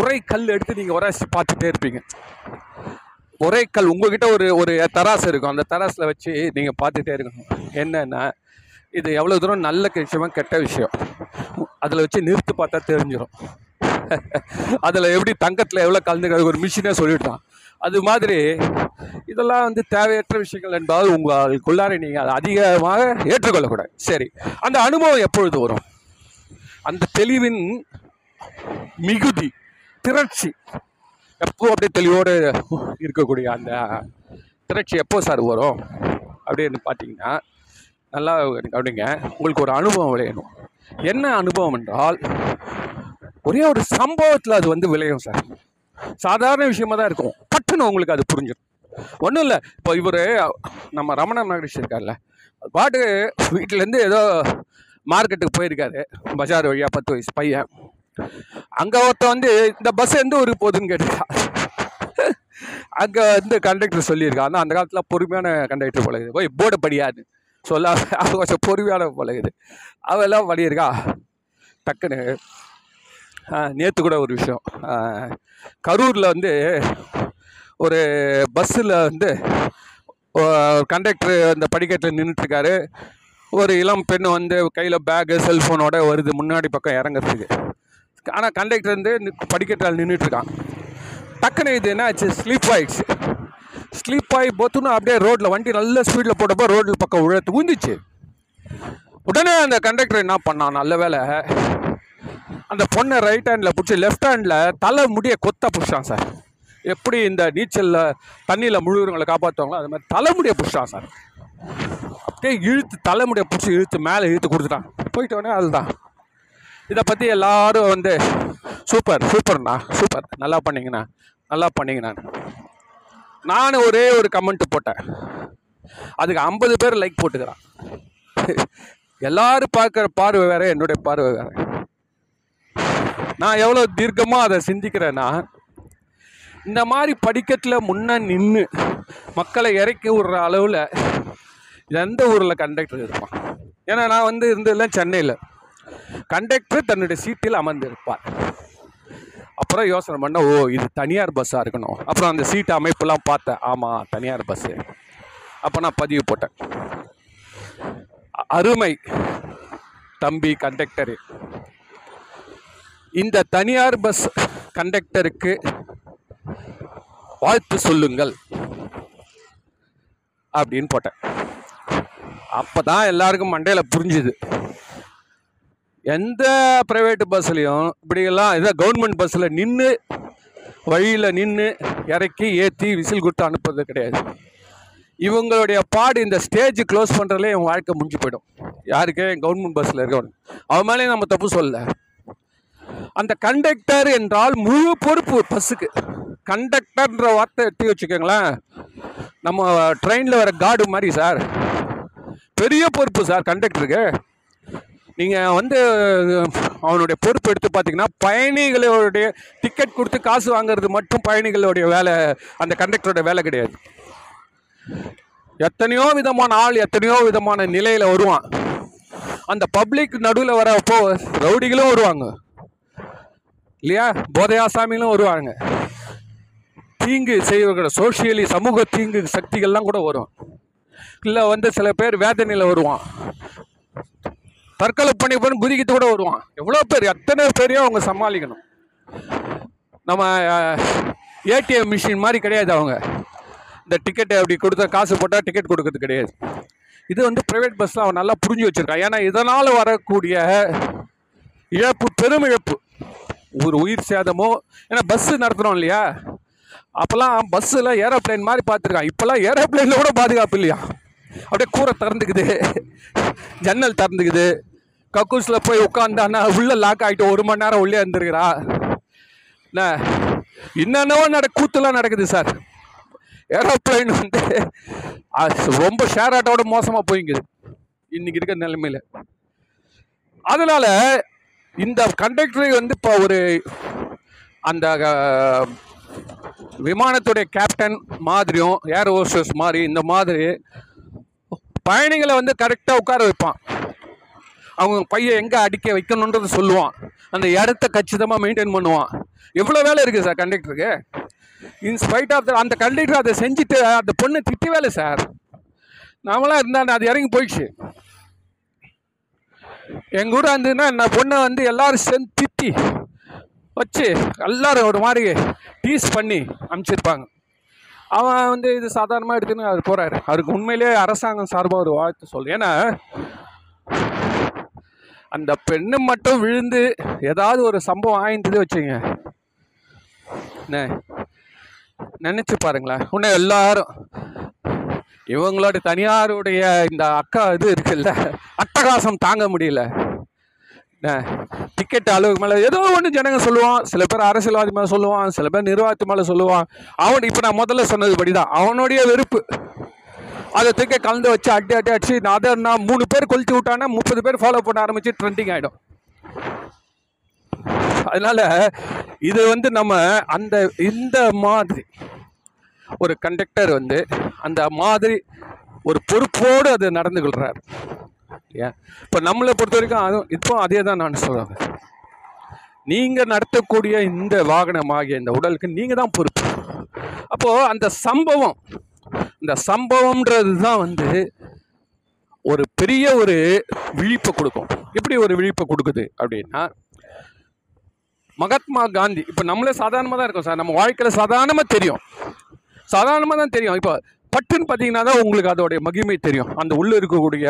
உரை கல் எடுத்து நீங்கள் உரைச்சி பார்த்துட்டே இருப்பீங்க. உரைக்கல் உங்ககிட்ட ஒரு ஒரு தராசு இருக்கும். அந்த தராசில் வச்சு நீங்கள் பார்த்துட்டே இருக்கணும். என்னென்னா இது எவ்வளோ தூரம் நல்ல விஷயமா கெட்ட விஷயம். அதில் வச்சு நிறுத்து பார்த்தா தெரிஞ்சிடும் அதில் எப்படி தங்கத்தில் எவ்வளோ கலந்துக்கிறது ஒரு மிஷினே சொல்லிவிட்டான் அது மாதிரி இதெல்லாம் வந்து தேவையற்ற விஷயங்கள் என்பதால் உங்களுக்குள்ளார நீங்கள் அதை அதிகமாக ஏற்றுக்கொள்ளக்கூடாது. சரி அந்த அனுபவம் எப்பொழுது வரும்? அந்த தெளிவின் மிகுதி திரட்சி எப்போ அப்படியே தெளிவோடு இருக்கக்கூடிய அந்த திரட்சி எப்போ சார் வரும்? அப்படின்னு பார்த்தீங்கன்னா நல்லா கவனிங்க உங்களுக்கு ஒரு அனுபவம் விளையணும். என்ன அனுபவம் என்றால் ஒரே ஒரு சம்பவத்தில் அது வந்து விளையும் சார் சாதாரண விஷயமா தான் இருக்கும். பட்டுன்னு உங்களுக்கு அது புரிஞ்சிடும் ஒன்றும் இல்லை. இப்போ இவர் நம்ம ரமண மகரிஷி இருக்கார்ல பாட்டு வீட்டிலேருந்து ஏதோ மார்க்கெட்டுக்கு போயிருக்காரு. பஜார் வழியாக பத்து வயசு பையன். அங்கே ஒருத்தன் வந்து இந்த பஸ் எந்த ஊருக்கு போகுதுன்னு கேட்டுருக்கா அங்கே வந்து கண்டக்டர் சொல்லியிருக்கா ஆனால் அந்த காலத்தில் பொறுமையான கண்டக்டர் போல போய் போர்டு படியாது சொல்ல அவ கொஞ்சம் பொறுமையான போல அவெல்லாம் படியிருக்கா டக்குன்னு நேற்று கூட ஒரு விஷயம். கரூரில் வந்து ஒரு பஸ்ஸில் வந்து கண்டக்டர் அந்த படிக்கட்டில் நின்றுட்டுருக்காரு ஒரு இளம் பெண் வந்து கையில் பேகு செல்ஃபோனோட வருது. முன்னாடி பக்கம் இறங்குறதுக்கு. ஆனால் கண்டக்டர் வந்து நி- நின்றுட்டுருக்கான் டக்குன்னு இது என்ன ஆச்சு? ஸ்லீப் ஆயிடுச்சு. ஸ்லீப் ஆகி போத்துன்னு அப்படியே ரோட்டில் வண்டி நல்ல ஸ்பீடில் போட்டப்போ ரோட்டில் பக்கம் உழ தூந்துச்சு. உடனே அந்த கண்டக்டர் என்ன பண்ணான்? நல்ல வேலை அந்த பொண்ணை ரைட் ஹேண்டில் பிடிச்சி லெஃப்ட் ஹேண்டில் தலை முடிய கொத்த பிடிச்சான் சார் எப்படி இந்த நீச்சலில் தண்ணியில் முழுகிறவங்களை காப்பாற்றுவாங்களோ அது மாதிரி தலைமுடியை பிடிச்சான் சார் அப்படியே இழுத்து தலைமுடியை பிடிச்சி இழுத்து மேலே இழுத்து கொடுத்துட்டான். போயிட்ட உடனே அதுதான். இதை பற்றி எல்லாரும் வந்து சூப்பர் சூப்பர்ண்ணா சூப்பர். நல்லா பண்ணிங்கண்ணா நல்லா பண்ணிங்கண்ணா. நான் ஒரே ஒரு கமெண்ட் போட்டேன். அதுக்கு ஐம்பது பேர் லைக் போட்டுக்கிறான். எல்லாரும் பார்க்குற பார்வை வேறு என்னுடைய பார்வை வேறு. நான் எவ்வளோ தீர்க்கமாக அதை சிந்திக்கிறேன்னா இந்த மாதிரி படிக்கட்டில் முன்ன நின்று மக்களை இறக்கி விடுற அளவில் எந்த ஊரில் கண்டக்டர் இருப்பான்? ஏன்னா நான் வந்து இருந்ததெல்லாம் சென்னையில். கண்டக்டர் தன்னுடைய சீட்டில் அமர்ந்திருப்பார். அப்புறம் யோசனை பண்ண ஓ இது தனியார் பஸ்ஸாக இருக்கணும். அப்புறம் அந்த சீட்டு அமைப்புலாம் பார்த்தேன். ஆமாம் தனியார் பஸ்ஸு அப்போ நான் பதிவு போட்டேன். அருமை தம்பி கண்டக்டரு இந்த தனியார் பஸ் கண்டக்டருக்கு வாழ்த்து சொல்லுங்கள் அப்படின்னு போட்டேன். அப்பதான் எல்லாருக்கும் மண்டையில் புரிஞ்சுது. எந்த ப்ரைவேட்டு பஸ்லேயும் இப்படியெல்லாம் இதை கவர்மெண்ட் பஸ்ஸில் நின்று வழியில் நின்று இறக்கி ஏற்றி விசில் கொடுத்து அனுப்புறது கிடையாது. இவங்களுடைய பாடு இந்த ஸ்டேஜ் க்ளோஸ் பண்ணுறதுலே என் வாழ்க்கை முடிஞ்சு போயிடும். யாருக்கே கவர்மெண்ட் பஸ்ஸில் இருக்கவன். அவன் மேலே நம்ம தப்பு சொல்லலை. அந்த கண்டக்டர் என்றால் முழு பொறுப்பு பஸ்ஸுக்கு. கண்டக்டர்ன்ற வார்த்தை எடுத்து வச்சுக்கோங்களேன். நம்ம ட்ரெயினில் வர கார்டு மாதிரி சார் பெரிய பொறுப்பு சார் கண்டக்டருக்கு நீங்கள் வந்து அவனுடைய பொறுப்பு எடுத்து பார்த்தீங்கன்னா பயணிகளுடைய டிக்கெட் கொடுத்து காசு வாங்குறது மட்டும் பயணிகளுடைய வேலை அந்த கண்டக்டரோட வேலை கிடையாது. எத்தனையோ விதமான ஆள் எத்தனையோ விதமான நிலையில் வருவான். அந்த பப்ளிக் நடுவில் வரப்போ ரவுடிகளும் வருவாங்க. இல்லையா? போதையாசாமிகளும் வருவாங்க தீங்கு செய்வர்கள சோஷியலி சமூக தீங்கு சக்திகள்லாம் கூட வரும். இல்லை வந்து சில பேர் வேதனையில் வருவான். தற்கொலை பண்ணி பண்ணி குதிக்கிட்டு கூட வருவான். எவ்வளோ பேர் எத்தனை பேரையும் அவங்க சமாளிக்கணும். நம்ம ஏடிஎம் மிஷின் மாதிரி கிடையாது அவங்க. இந்த டிக்கெட்டை அப்படி கொடுத்தா காசு போட்டால் டிக்கெட் கொடுக்கறது கிடையாது. இது வந்து ப்ரைவேட் பஸ்ஸில் அவன் நல்லா புரிஞ்சு வச்சுருக்கான். ஏன்னா இதனால் வரக்கூடிய இழப்பு பெரும் இழப்பு. ஒரு உயிர் சேதமோ ஏன்னா பஸ்ஸு நடத்துகிறோம் இல்லையா? அப்போல்லாம் பஸ்ஸில் ஏரோப்ளேன் மாதிரி பார்த்துருக்கான் இப்போல்லாம் ஏரோப்ளேனில் கூட பாதுகாப்பு இல்லையா? அப்படியே கூரை திறந்துக்குது. ஜன்னல் திறந்துக்குது. கக்கூஸில் போய் உட்காந்தானா உள்ளே லாக் ஆகிட்டு ஒரு மணி நேரம் உள்ளே இருந்துருக்குறா. என்ன? என்னென்னவோ நட கூத்துலாம் நடக்குது சார் ஏரோப்ளைன் வந்து ரொம்ப ஷேர் ஆட்டோட மோசமாக போயிங்குது இன்னைக்கு இருக்க நிலைமையில். அதனால இந்த கண்டக்டரை வந்து இப்போ ஒரு அந்த விமானத்துடைய கேப்டன் மாதிரியும் ஏர் ஹோஸ்டஸ் மாதிரி இந்த மாதிரி பயணிகளை வந்து கரெக்டாக உட்கார வைப்பான். அவங்க பையன் எங்கே அடிக்க வைக்கணுன்றது சொல்லுவான். அந்த இடத்த கச்சிதமாக மெயின்டைன் பண்ணுவான். எவ்வளோ வேலை இருக்குது சார் கண்டக்டருக்கு இன்ஸ்பைட் ஆஃப் த அந்த கண்டக்டர் அதை செஞ்சுட்டு அந்த பொண்ணு திட்டி வேலை சார் நாமளாம் இருந்தால் அது இறங்கி போயிடுச்சு. எங்கள் ஊராக இருந்ததுன்னா நான் பொண்ணை வந்து எல்லோரும் சேர்ந்து திட்டி வச்சு எல்லோரும் ஒரு மாதிரி டீஸ் பண்ணி அனுப்பிச்சிருப்பாங்க அவன் வந்து இது சாதாரணமாக எடுத்துன்னு அவர் போகிறாரு அவருக்கு உண்மையிலேயே அரசாங்கம் சார்பாக ஒரு வாழ்த்து சொல்லு ஏன்னா அந்த பெண்ணு மட்டும் விழுந்து ஏதாவது ஒரு சம்பவம் ஆயின்றது வச்சுங்க என்ன? நினச்சி பாருங்களேன். உன்னை எல்லாரும் இவங்களோட தனியாருடைய இந்த அக்கா இது இருக்குல்ல அட்டகாசம் தாங்க முடியல. டிக்கெட் அளவுக்கு மேலே ஏதோ ஒன்று ஜனங்க சொல்லுவான் சில பேர் அரசியல்வாதி மேலே சொல்லுவான் சில பேர் நிர்வாகத்து மேலே சொல்லுவான். அவன் இப்போ நான் முதல்ல சொன்னது படி தான் அவனுடைய வெறுப்பு. அதை தூக்கி கலந்து வச்சு அடி அடி அடிச்சு நான் அதை நான் மூணு பேர் கொளுத்து விட்டானா முப்பது பேர் ஃபாலோ பண்ண ஆரம்பிச்சு ட்ரெண்டிங் ஆகிடும் அதனால இது வந்து நம்ம அந்த இந்த மாதிரி ஒரு கண்டக்டர் வந்து அந்த மாதிரி ஒரு பொறுப்போடு அது நடந்து கொள்கிறார் இல்லையா? இப்போ நம்மளை பொறுத்த வரைக்கும் அதுவும் இப்போ அதே தான் நான் சொல்கிறேன் நீங்கள் நடத்தக்கூடிய இந்த வாகனமாகிய இந்த உடலுக்கு நீங்கள் தான் பொறுப்பு. அப்போது அந்த சம்பவம் இந்த சம்பவம்ன்றது தான் வந்து ஒரு பெரிய ஒரு விழிப்பை கொடுக்கும். எப்படி ஒரு விழிப்பை கொடுக்குது அப்படின்னா மகாத்மா காந்தி இப்போ நம்மளே சாதாரணமாக தான் இருக்கோம் சார். நம்ம வாழ்க்கையில் சாதாரணமாக தெரியும். சாதாரணமாக தான் தெரியும். இப்போ பட்டுன்னு பார்த்தீங்கன்னா தான் உங்களுக்கு அதோடைய மகிமை தெரியும். அந்த உள்ளே இருக்கக்கூடிய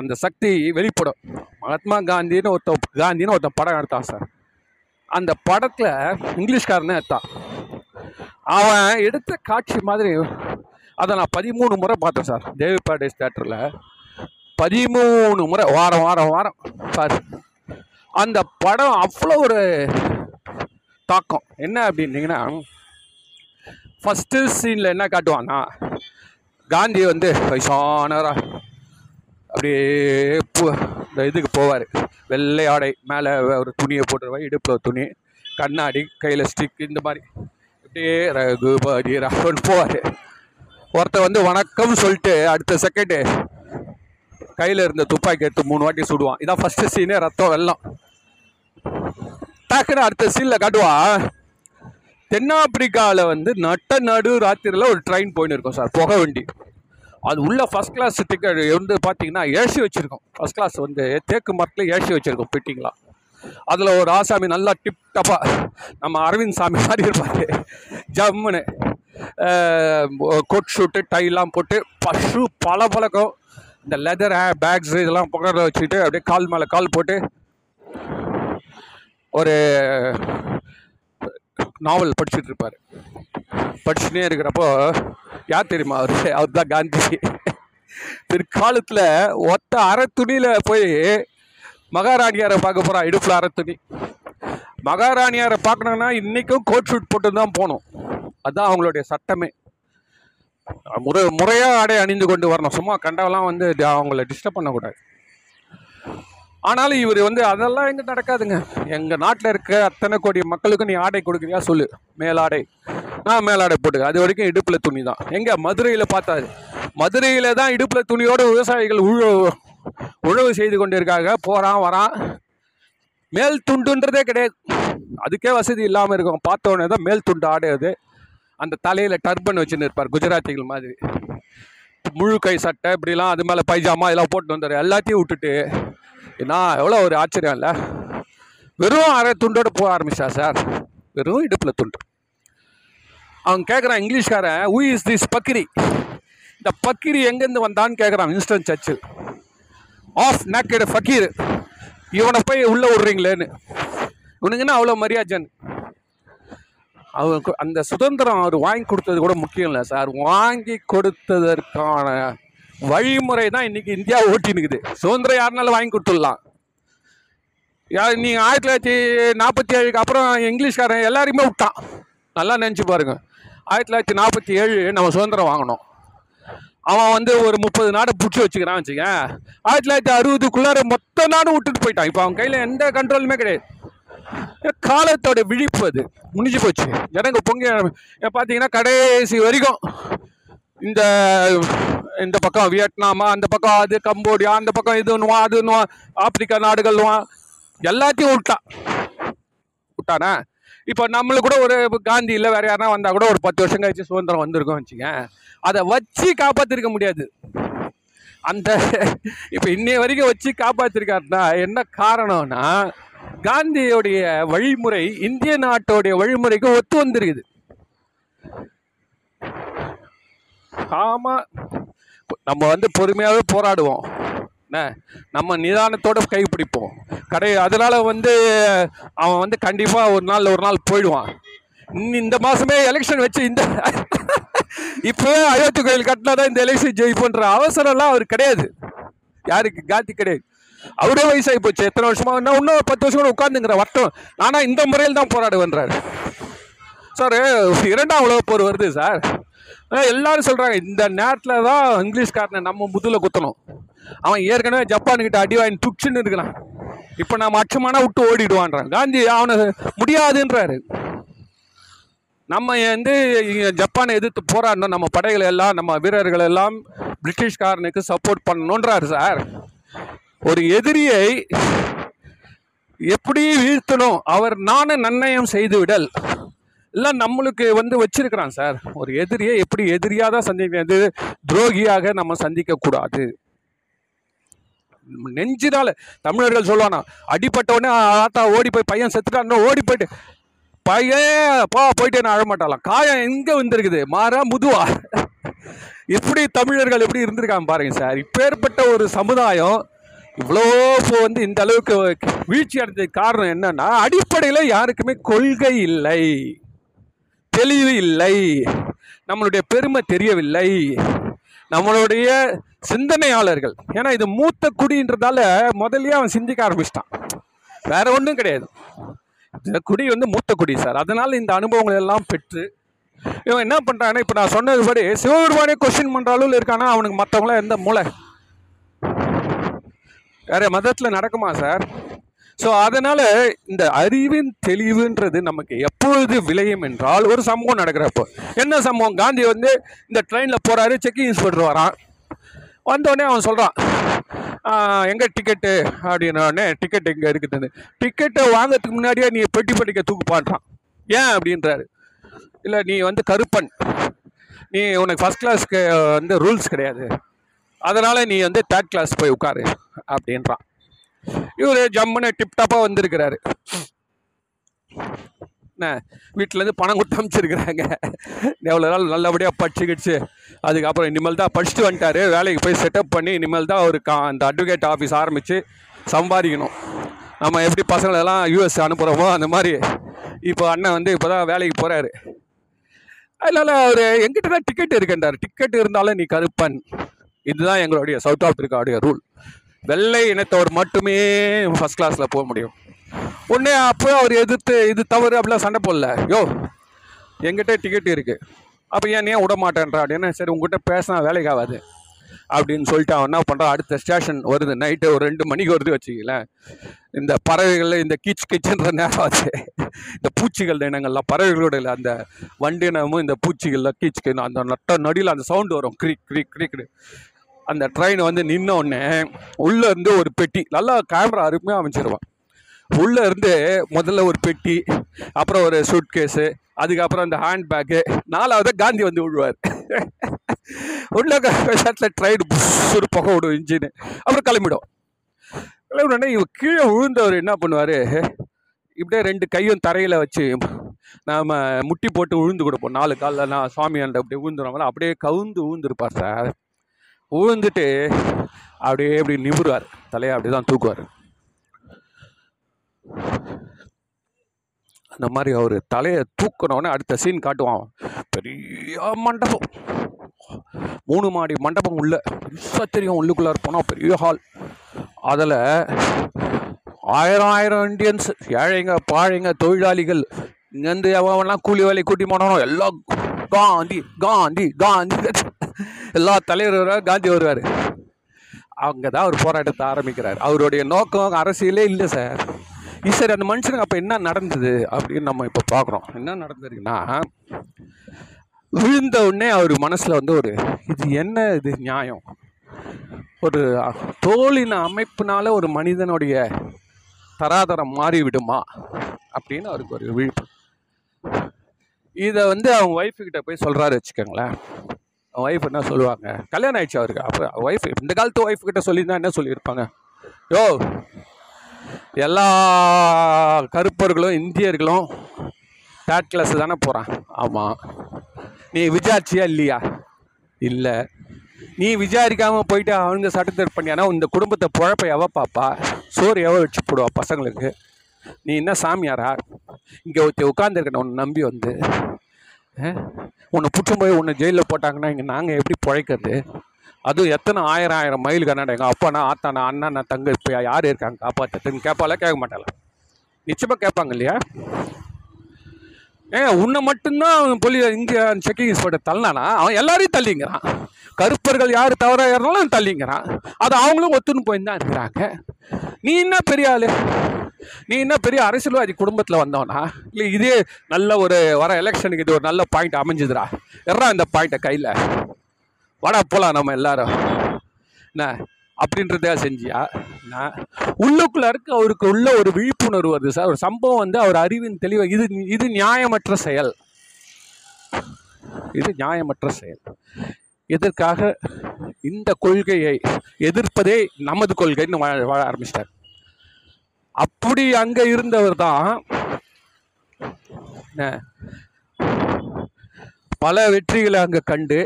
அந்த சக்தி வெளிப்படும். மகாத்மா காந்தின்னு ஒருத்த காந்தின்னு ஒருத்தன் படம் எடுத்தான் சார். அந்த படத்தில் இங்கிலீஷ்காரனே எடுத்தான். அவன் எடுத்த காட்சி மாதிரி அதை நான் பதிமூணு முறை பார்த்தேன் சார். தேவி பேடேஸ் தேட்டரில் பதிமூணு முறை வாரம் வாரம் வாரம் சார். அந்த படம் அவ்வளோ ஒரு தாக்கம். என்ன அப்படின்னீங்கன்னா ஃபஸ்ட்டு சீனில் என்ன காட்டுவான்னா காந்தி வந்து வயசானராக அப்படியே பூ இந்த இதுக்கு போவார். வெள்ளை ஆடை மேலே ஒரு துணியை போட்டுருவார் இடுப்பில் துணி கண்ணாடி கையில் ஸ்டிக் இந்த மாதிரி. அப்படியே ரகுபதி ராகவன் போவார். ஒருத்தர் வந்து வணக்கம் சொல்லிட்டு அடுத்த செகண்டு கையில் இருந்த துப்பாக்கி எடுத்து மூணு வாட்டி சுடுவான். இதான் ஃபஸ்ட்டு சீனே ரத்தம் வெள்ளம். டக்குன்னு அடுத்த சீனில் காட்டுவான். தென்னாப்பிரிக்காவில் வந்து நட்ட நடு ராத்திரியில் ஒரு ட்ரெயின் போயின்னு இருக்கும் சார் புகை வண்டி. அது உள்ளே ஃபஸ்ட் கிளாஸ் டிக்கெட் வந்து பார்த்தீங்கன்னா ஏசி வச்சுருக்கோம். ஃபஸ்ட் கிளாஸ் வந்து தேக்கு மரத்தில் ஏசி வச்சுருக்கோம் பிட்டிங்லாம் அதில் ஒரு ஆசாமி நல்லா டிப் டப்பாக நம்ம அரவிந்த் சாமி மாதிரி இருப்பார். ஜம்முன்னு. கோட் ஷூட்டு டைலாம் போட்டு பஷு பல பழக்கம் இந்த லெதர் பேக்ஸ் இதெல்லாம் பக்கத்தில் வச்சுக்கிட்டு அப்படியே கால் மேலே கால் போட்டு ஒரு நாவல் படிச்சுட்டு இருப்பார் படிச்சுட்டே இருக்கிறப்போ யார் தெரியுமா அவர்? அவர் தான் காந்தி. பிற்காலத்தில் ஒத்த அரை துணியில் போய் மகாராணியாரை பார்க்க போகிறான் இடுப்பில் அரை துணி மகாராணியாரை பார்க்கணுன்னா இன்றைக்கும் கோட் ஷூட் போட்டு தான் போகணும் அதுதான் அவங்களுடைய சட்டமே. முறை முறையாக ஆடை அணிந்து கொண்டு வரணும். சும்மா கண்டவெல்லாம் வந்து அவங்கள டிஸ்டர்ப் பண்ணக்கூடாது. ஆனாலும் இவர் வந்து அதெல்லாம் எங்கே நடக்காதுங்க. எங்கள் நாட்டில் இருக்க அத்தனை கோடி மக்களுக்கு நீ ஆடை கொடுக்குறியா சொல்லு. மேலாடை. நான் மேலாடை போட்டுக்க. அது வரைக்கும் இடுப்பில் துணி தான். எங்கே மதுரையில் பார்த்தாரு மதுரையில் தான் இடுப்பில் துணியோடு விவசாயிகள் உழவு உழவு செய்து கொண்டு இருக்காங்க போகிறான் வரான். மேல் துண்டுன்றதே கிடையாது. அதுக்கே வசதி இல்லாமல் இருக்கும். பார்த்தோன்னே தான் மேல் துண்டு ஆடை அது. அந்த தலையில் டர்பன் வச்சுன்னு இருப்பார். குஜராத்திகள் மாதிரி. முழு கை சட்டை இப்படிலாம் அது மேலே பைஜாமா இதெல்லாம் போட்டு வந்தார். எல்லாத்தையும் விட்டுட்டு என்ன எவ்வளோ ஒரு ஆச்சரியம் இல்லை. வெறும் அரை துண்டோடு போக ஆரம்பிச்சா சார் வெறும் இடுப்பில் துண்டு. அவன் கேட்குறான் இங்கிலீஷ்காரன் ஹூ இஸ் திஸ் பக்கிரி? இந்த பக்கிரி எங்கேருந்து வந்தான்னு கேட்குறான் Winston Churchill of naked fakir. இவனை போய் உள்ளே விட்றீங்களேன்னு. இவனுங்கன்னா அவ்வளோ மரியாஜன் அவனுக்கு அந்த சுதந்திரம் அவர் வாங்கி கொடுத்தது கூட முக்கியம் இல்லை சார் வாங்கி கொடுத்ததற்கான வழிமுறை தான் இன்றைக்கி இந்தியா ஓட்டினுக்குது சுதந்திரம் யாருனாலும் வாங்கி கொடுத்துடலாம். யார் நீங்கள் ஆயிரத்தி தொள்ளாயிரத்தி நாற்பத்தி ஏழுக்கு அப்புறம் இங்கிலீஷ்காரன் எல்லாரையுமே விட்டான். நல்லா நினச்சி பாருங்க. ஆயிரத்தி தொள்ளாயிரத்தி நாற்பத்தி ஏழு நம்ம சுதந்திரம் வாங்கினோம் அவன் வந்து ஒரு முப்பது நாடை பிடிச்சி வச்சுக்கிறான் வச்சுக்க ஆயிரத்தி தொள்ளாயிரத்தி அறுபதுக்குள்ளார மொத்த நாடும் விட்டுட்டு போயிட்டான். இப்போ அவன் கையில் எந்த கண்ட்ரோலுமே கிடையாது. காலத்தோட விழிப்பு அது. முடிஞ்சு போச்சு. ஜனங்க பொங்கி பார்த்தீங்கன்னா கடைசி வரைக்கும் இந்த இந்த பக்கம் வியட்நாமா அந்த பக்கம் அது கம்போடியா அந்த பக்கம் இதுன்னுவான் அதுன்னுவான் ஆப்பிரிக்கா நாடுகள்வான் எல்லாத்தையும் விட்டான் விட்டானா இப்போ நம்மளுக்கு கூட ஒரு காந்தி இல்லை வேற யாருனா வந்தால் கூட ஒரு பத்து வருஷம் கழிச்சு சுதந்திரம் வந்திருக்கோம் வச்சுங்க அதை வச்சு காப்பாற்றிருக்க முடியாது. அந்த இப்போ இன்னைய வரைக்கும் வச்சு காப்பாற்றிருக்காருன்னா என்ன காரணம்னா காந்தியோடைய வழிமுறை இந்திய நாட்டோடைய வழிமுறைக்கு ஒத்து வந்திருக்குது. ஆமாம் நம்ம வந்து பொறுமையாகவே போராடுவோம். என்ன? நம்ம நிதானத்தோட கைப்பிடிப்போம் கடை அதனால் வந்து அவன் வந்து கண்டிப்பாக ஒரு நாள் ஒரு நாள் போயிடுவான். இந்த மாதமே எலெக்ஷன் வச்சு இந்த இப்போவே அயோத்தி கோயில் கட்டினா தான் இந்த எலெக்ஷன் ஜெயிப்புன்ற அவசரம்லாம் அவர் கிடையாது. யாருக்கு? காந்தி கிடையாது. அவரே வயசாகி போச்சு. எத்தனை வருஷமா? என்ன இன்னும் பத்து வருஷம் கூட உட்காந்துங்கிற வட்டம். ஆனால் இந்த முறையில் தான் போராடுவேன்றார். சார் இரண்டாம் உலக போர் வருது சார். எல்லாரும் சொல்கிறாங்க இந்த நேரத்தில் தான் இங்கிலீஷ்காரனை நம்ம முதுகில் குத்தணும். அவன் ஏற்கனவே ஜப்பானுக்கிட்ட அடி வாங்கி துச்சுன்னு இருக்கிறான். இப்போ நம்ம அச்சமானா விட்டு ஓடிடுவான்றான். காந்தி அவனை முடியாதுன்றாரு. நம்ம வந்து ஜப்பானை எதிர்த்து போராடணும். நம்ம படைகள் எல்லாம் நம்ம வீரர்கள் எல்லாம் பிரிட்டிஷ்காரனுக்கு சப்போர்ட் பண்ணணுன்றாரு சார். ஒரு எதிரியை எப்படி வீழ்த்தணும்? அவர் நானும் நன்னயம் செய்துவிடல் எல்லாம் இல்லை நம்மளுக்கு வந்து வச்சிருக்கிறான் சார். ஒரு எதிரியை எப்படி எதிரியாக தான் சந்திக்கிறது துரோகியாக நம்ம சந்திக்கக்கூடாது. நெஞ்சினால தமிழர்கள் சொல்லுவானா அடிப்பட்டவொடனே ஆத்தா ஓடி போய் பையன் செத்துட்டான் ஓடி போயிட்டு பையன் பா போயிட்டு நான் அழமாட்டாலாம் காயம் எங்கே வந்திருக்குது? மாறா முதுவா? எப்படி தமிழர்கள் எப்படி இருந்திருக்காங்க பாருங்க சார். இப்பேற்பட்ட ஒரு சமுதாயம் இவ்வளோ இப்போ வந்து இந்த அளவுக்கு வீழ்ச்சி அடைஞ்சதுக்கு காரணம் என்னன்னா அடிப்படையில் யாருக்குமே கொள்கை இல்லை. தெளிவு இல்லை. நம்மளுடைய பெருமை தெரியவில்லை. நம்மளுடைய சிந்தனையாளர்கள் ஏன்னா இது மூத்த குடின்றதால முதல்லயே அவன் சிந்திக்க ஆரம்பிச்சிட்டான். வேற ஒன்றும் கிடையாது. இந்த குடி வந்து மூத்த குடி சார். அதனால இந்த அனுபவங்கள் எல்லாம் பெற்று இவன் என்ன பண்ணுறான்னா இப்போ நான் சொன்னதுபடி சிவபெருமானே கொஸ்டின் பண்ணுற அளவில் இருக்கானா அவனுக்கு மற்றவங்களாம் எந்த மூளை? வேற மதத்தில் நடக்குமா சார்? ஸோ அதனால் இந்த அறிவின் தெளிவுன்றது நமக்கு எப்பொழுது விளையும் என்றால் ஒரு சம்பவம் நடக்கிறப்போ. என்ன சம்பவம்? காந்தி வந்து இந்த ட்ரெயினில் போகிறாரு செக்கிங் இன்ஸ்பெக்டர் வரான் வந்தோடனே அவன் சொல்கிறான் எங்கே டிக்கெட்டு அப்படின்னோடனே டிக்கெட் எங்கே இருக்குதுன்னு. டிக்கெட்டை வாங்கிறதுக்கு முன்னாடியே நீ பெட்டி பெட்டிக்க தூக்குப்பான்றான். ஏன்? அப்படின்றாரு. இல்லை நீ வந்து கருப்பன். நீ உனக்கு ஃபஸ்ட் கிளாஸ்க்கு வந்து ரூல்ஸ் கிடையாது. அதனால் நீ வந்து தேர்ட் கிளாஸ் போய் உட்காரு. அப்படின்றான். இவர் ஜம்முன்னு டிப்டாப்பாக வந்திருக்கிறாரு. என்ன? வீட்டிலேருந்து பணம் கொடுத்து அமைச்சிருக்கிறாங்க. எவ்வளோ நாள் நல்லபடியாக படிச்சுக்கிடுச்சு. அதுக்கப்புறம் இனிமேல் தான் படிச்சுட்டு வந்துட்டாரு. வேலைக்கு போய் செட்டப் பண்ணி இனிமேல் தான் ஒரு கா அந்த அட்வொகேட் ஆஃபீஸ் ஆரம்பித்து சம்பாதிக்கணும். நம்ம எப்படி பசங்களெல்லாம் யூஎஸ் அனுப்புகிறோமோ அந்த மாதிரி இப்போ அண்ணன் வந்து இப்போ தான் வேலைக்கு போகிறாரு அதனால் அவர் எங்கிட்ட தான் டிக்கெட் இருக்குன்றார். டிக்கெட் இருந்தாலும் நீ கருப்பன். இதுதான் எங்களுடைய சவுத் ஆப்பிரிக்காவுடைய ரூல் வெள்ளை இனத்தவர் மட்டுமே ஃபர்ஸ்ட் கிளாஸில் போக முடியும். உடனே அப்போ அவர் எதிர்த்து இது தவறு அப்படிலாம் சண்டை போடல. யோ எங்கிட்ட டிக்கெட் இருக்குது அப்போ ஏன் ஏன் விட மாட்டேன்றா அப்படின்னு சரி உங்ககிட்ட பேசினா வேலைக்கு ஆகாது. அப்படின்னு சொல்லிட்டு அவன் என்ன பண்ணுறான் அடுத்த ஸ்டேஷன் வருது. நைட்டு ஒரு ரெண்டு மணிக்கு வருது வச்சுக்கங்களேன். இந்த பறவைகளில் இந்த கீச் கிச்சன்ற நேரம் ஆச்சு இந்த பூச்சிகள் இனங்கள்லாம் பறவைகளோட இல்லை அந்த வண்டினமும் இந்த பூச்சிகள்லாம் கீச் கீச் அந்த நட்ட நடியில் அந்த சவுண்டு வரும். கிரிக் கிரிக் கிரிக் அந்த ட்ரெயின் வந்து நின்ன உடனே இருந்து ஒரு பெட்டி நல்லா கேமரா அருமையாக அமைச்சிருவான். உள்ளேருந்து முதல்ல ஒரு பெட்டி அப்புறம் ஒரு சூட் கேஸு அதுக்கப்புறம் அந்த ஹேண்ட் பேக்கு நாலாவது காந்தி வந்து விழுவார். உள்ள விஷயத்தில் ட்ரெயின் ஒரு புகை விடும் இன்ஜின் அப்புறம் கிளம்பிடும். கிளம்பினோடனே இவ கீழே விழுந்தவர் என்ன பண்ணுவார்? இப்படியே ரெண்டு கையும் தரையில் வச்சு நாம் முட்டி போட்டு விழுந்து கொடுப்போம். நாலு காலில் நான் சுவாமி அந்த அப்படியே விழுந்துருவாங்களா? அப்படியே கவுந்து விழுந்துருப்பார் சார். விழுந்துட்டு அப்படியே இப்படி நிபுறார் தலையை அப்படி தான் தூக்குவார். அந்த மாதிரி அவர் தலையை தூக்கினோடனே அடுத்த சீன் காட்டுவான். பெரிய மண்டபம். மூணு மாடி மண்டபம் உள்ள. பெருசாக தெரியும் உள்ளுக்குள்ளார போனால் பெரிய ஹால் அதில் ஆயிரம் ஆயிரம் இண்டியன்ஸ் ஏழைங்க பாழைங்க தொழிலாளிகள் இங்கேருந்து எவன்லாம் கூலி வேலை கூட்டி போனானோ எல்லாம் காந்தி காந்தி காந்தி. எல்லா தலைவரும் காந்தி வருவார். அங்கே தான் அவர் போராட்டத்தை ஆரம்பிக்கிறார். அவருடைய நோக்கம் அரசியலே இல்லை சார். சரி அந்த மனுஷனுக்கு அப்போ என்ன நடந்தது அப்படின்னு நம்ம இப்போ பார்க்குறோம் என்ன நடந்திருக்குன்னா விழுந்த உடனே அவர் மனசில் வந்து ஒரு இது என்ன இது நியாயம்? ஒரு தோலின அமைப்பினால ஒரு மனிதனுடைய தராதரம் மாறிவிடுமா? அப்படின்னு அவருக்கு ஒரு விழிப்பு. இதை வந்து அவங்க ஒய்ஃப்கிட்ட போய் சொல்கிறாரு வச்சுக்கோங்களேன். ஒய்ஃப் என்ன சொல்லுவாங்க? கல்யாணம் ஆயிடுச்சு அவருக்கு. அப்போ ஒய்ஃப் இந்த காலத்து ஒய்ஃப் கிட்ட சொல்லியிருந்தா என்ன சொல்லியிருப்பாங்க? யோ எல்லா கருப்பர்களும் இந்தியர்களும் தேர்ட் கிளாஸ் தானே போகிறான் ஆமாம் நீ விசாரிச்சியா இல்லையா? இல்லை. நீ விசாரிக்காமல் போயிட்டு அவங்க சட்டத்தை பண்ணியானா இந்த குடும்பத்தை புழப்ப எவ பாப்பா? சோறு எவ வச்சு போடுவா பசங்களுக்கு? நீ என்ன சாமியாரா? இங்கே ஒருத்தி உட்காந்துருக்கணும் உன்னை நம்பி வந்து. உன்னை பிடிச்சும் போய் உன்னை ஜெயிலில் போட்டாங்கன்னா இங்கே நாங்கள் எப்படி பிழைக்கிறது? அதுவும் எத்தனை ஆயிரம் ஆயிரம் மைல் கண்ணாட? எங்கள் அப்பானா ஆத்தானா அண்ணாண்ணா தங்க இப்போ யார் இருக்காங்க காப்பாற்றுறதுன்னு கேட்பால கேட்க மாட்டாளா? நிச்சயமாக கேட்பாங்க இல்லையா? ஏங்க உன்னை மட்டும்தான் பொலி இங்கே செக்கிங் இன்ஸ்பெக்டர் தள்ளினானா? அவன் எல்லாரையும் தள்ளிங்கிறான். கருப்பர்கள் யார் தவறாக இருந்தாலும் தள்ளிங்கிறான். அது அவங்களும் ஒத்துன்னு போய் தான் இருக்கிறாங்க. நீ என்ன பெரிய ஆளு? நீ என்ன பெரிய அரசியல்வாதி குடும்பத்தில் வந்தவனா? இல்லை இதே நல்ல ஒரு வர எலெக்ஷனுக்கு இது ஒரு நல்ல பாயிண்ட் அமைஞ்சுதுடா. எறா இந்த பாயிண்ட்டை கையில். வாடா போகலாம் நம்ம எல்லாரும். என்ன? அப்படின்றதே செஞ்சியா? நான் உள்ளுக்குள்ள இருக்க அவருக்கு உள்ள ஒரு விழிப்புணர்வு வருது சார். ஒரு சம்பவம் வந்து அவர் அறிவின் தெளிவு இது இது நியாயமற்ற செயல். இது நியாயமற்ற செயல். இதற்காக இந்த கொள்கையை எதிர்ப்பதே நமது கொள்கைன்னு வாழ வாழ ஆரம்பிச்சிட்டார். அப்படி அங்க இருந்தவர் தான் பல வெற்றிகளை அங்க கண்டு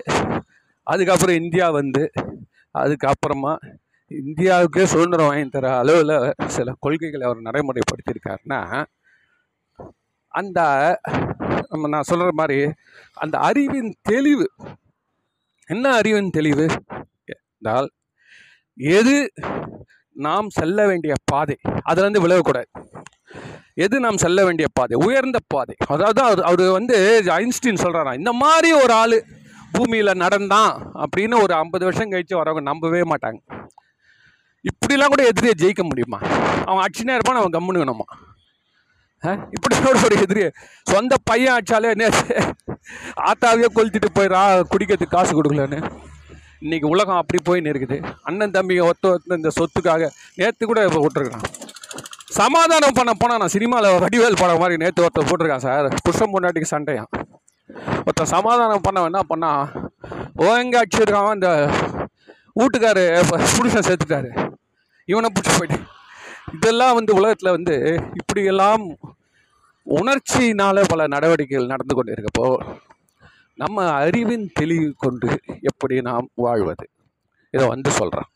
அதுக்கப்புறம் இந்தியா வந்து அதுக்கப்புறமா இந்தியாவுக்கே சுதந்திரம் வாங்கி தர அளவில் சில கொள்கைகளை அவர் நடைமுறைப்படுத்தியிருக்காருன்னா அந்த நம்ம நான் சொல்கிற மாதிரி அந்த அறிவின் தெளிவு என்ன அறிவின் தெளிவு? என்றால் எது நாம் செல்ல வேண்டிய பாதை அதுலேருந்து விலகக்கூடாது. எது நாம் செல்ல வேண்டிய பாதை? உயர்ந்த பாதை. அதாவது அவர் அவர் வந்து ஐன்ஸ்டீன் சொல்கிறாராம் இந்த மாதிரி ஒரு ஆள் பூமியில் நடந்தான் அப்படின்னு ஒரு ஐம்பது வருஷம் கழித்து வரவங்க நம்பவே மாட்டாங்க. இப்படிலாம் கூட எதிரியை ஜெயிக்க முடியுமா? அவன் அடிச்சுனே இருப்பான் அவன் கம்முனுக்கணுமா இப்படி ஒரு எதிரி சொந்த பையன் அடிச்சாலே என்ன ஆத்தாவே கொளுத்திட்டு போயிடா குடிக்கிறதுக்கு காசு கொடுக்கலன்னு. இன்றைக்கி உலகம் அப்படி போயின்னு இருக்குது. அண்ணன் தம்பிங்க ஒத்த ஒத்து இந்த சொத்துக்காக நேற்று கூட இப்போ விட்டுருக்கான் சமாதானம் பண்ண போனால் நான் சினிமாவில் வடிவேல் படம் மாதிரி நேற்று ஒருத்தர் போட்டிருக்கான் சார். புருஷன் பொண்டாட்டிக்கு சண்டையான் ஒருத்தன் சமாதானம் பண்ண என்ன பண்ணா ஓங்க அடிச்சிருக்கான் இந்த வீட்டுக்காரு புருஷன் சேர்த்துட்டாரு இவனை பிடிச்சி போயிட்டு. இதெல்லாம் வந்து உலகத்தில் வந்து இப்படியெல்லாம் உணர்ச்சியினால பல நடவடிக்கைகள் நடந்து கொண்டு இருக்கப்போ நம்ம அறிவின் தெளிவு கொண்டு எப்படி நாம் வாழ்வது? இதை வந்து சொல்கிறேன்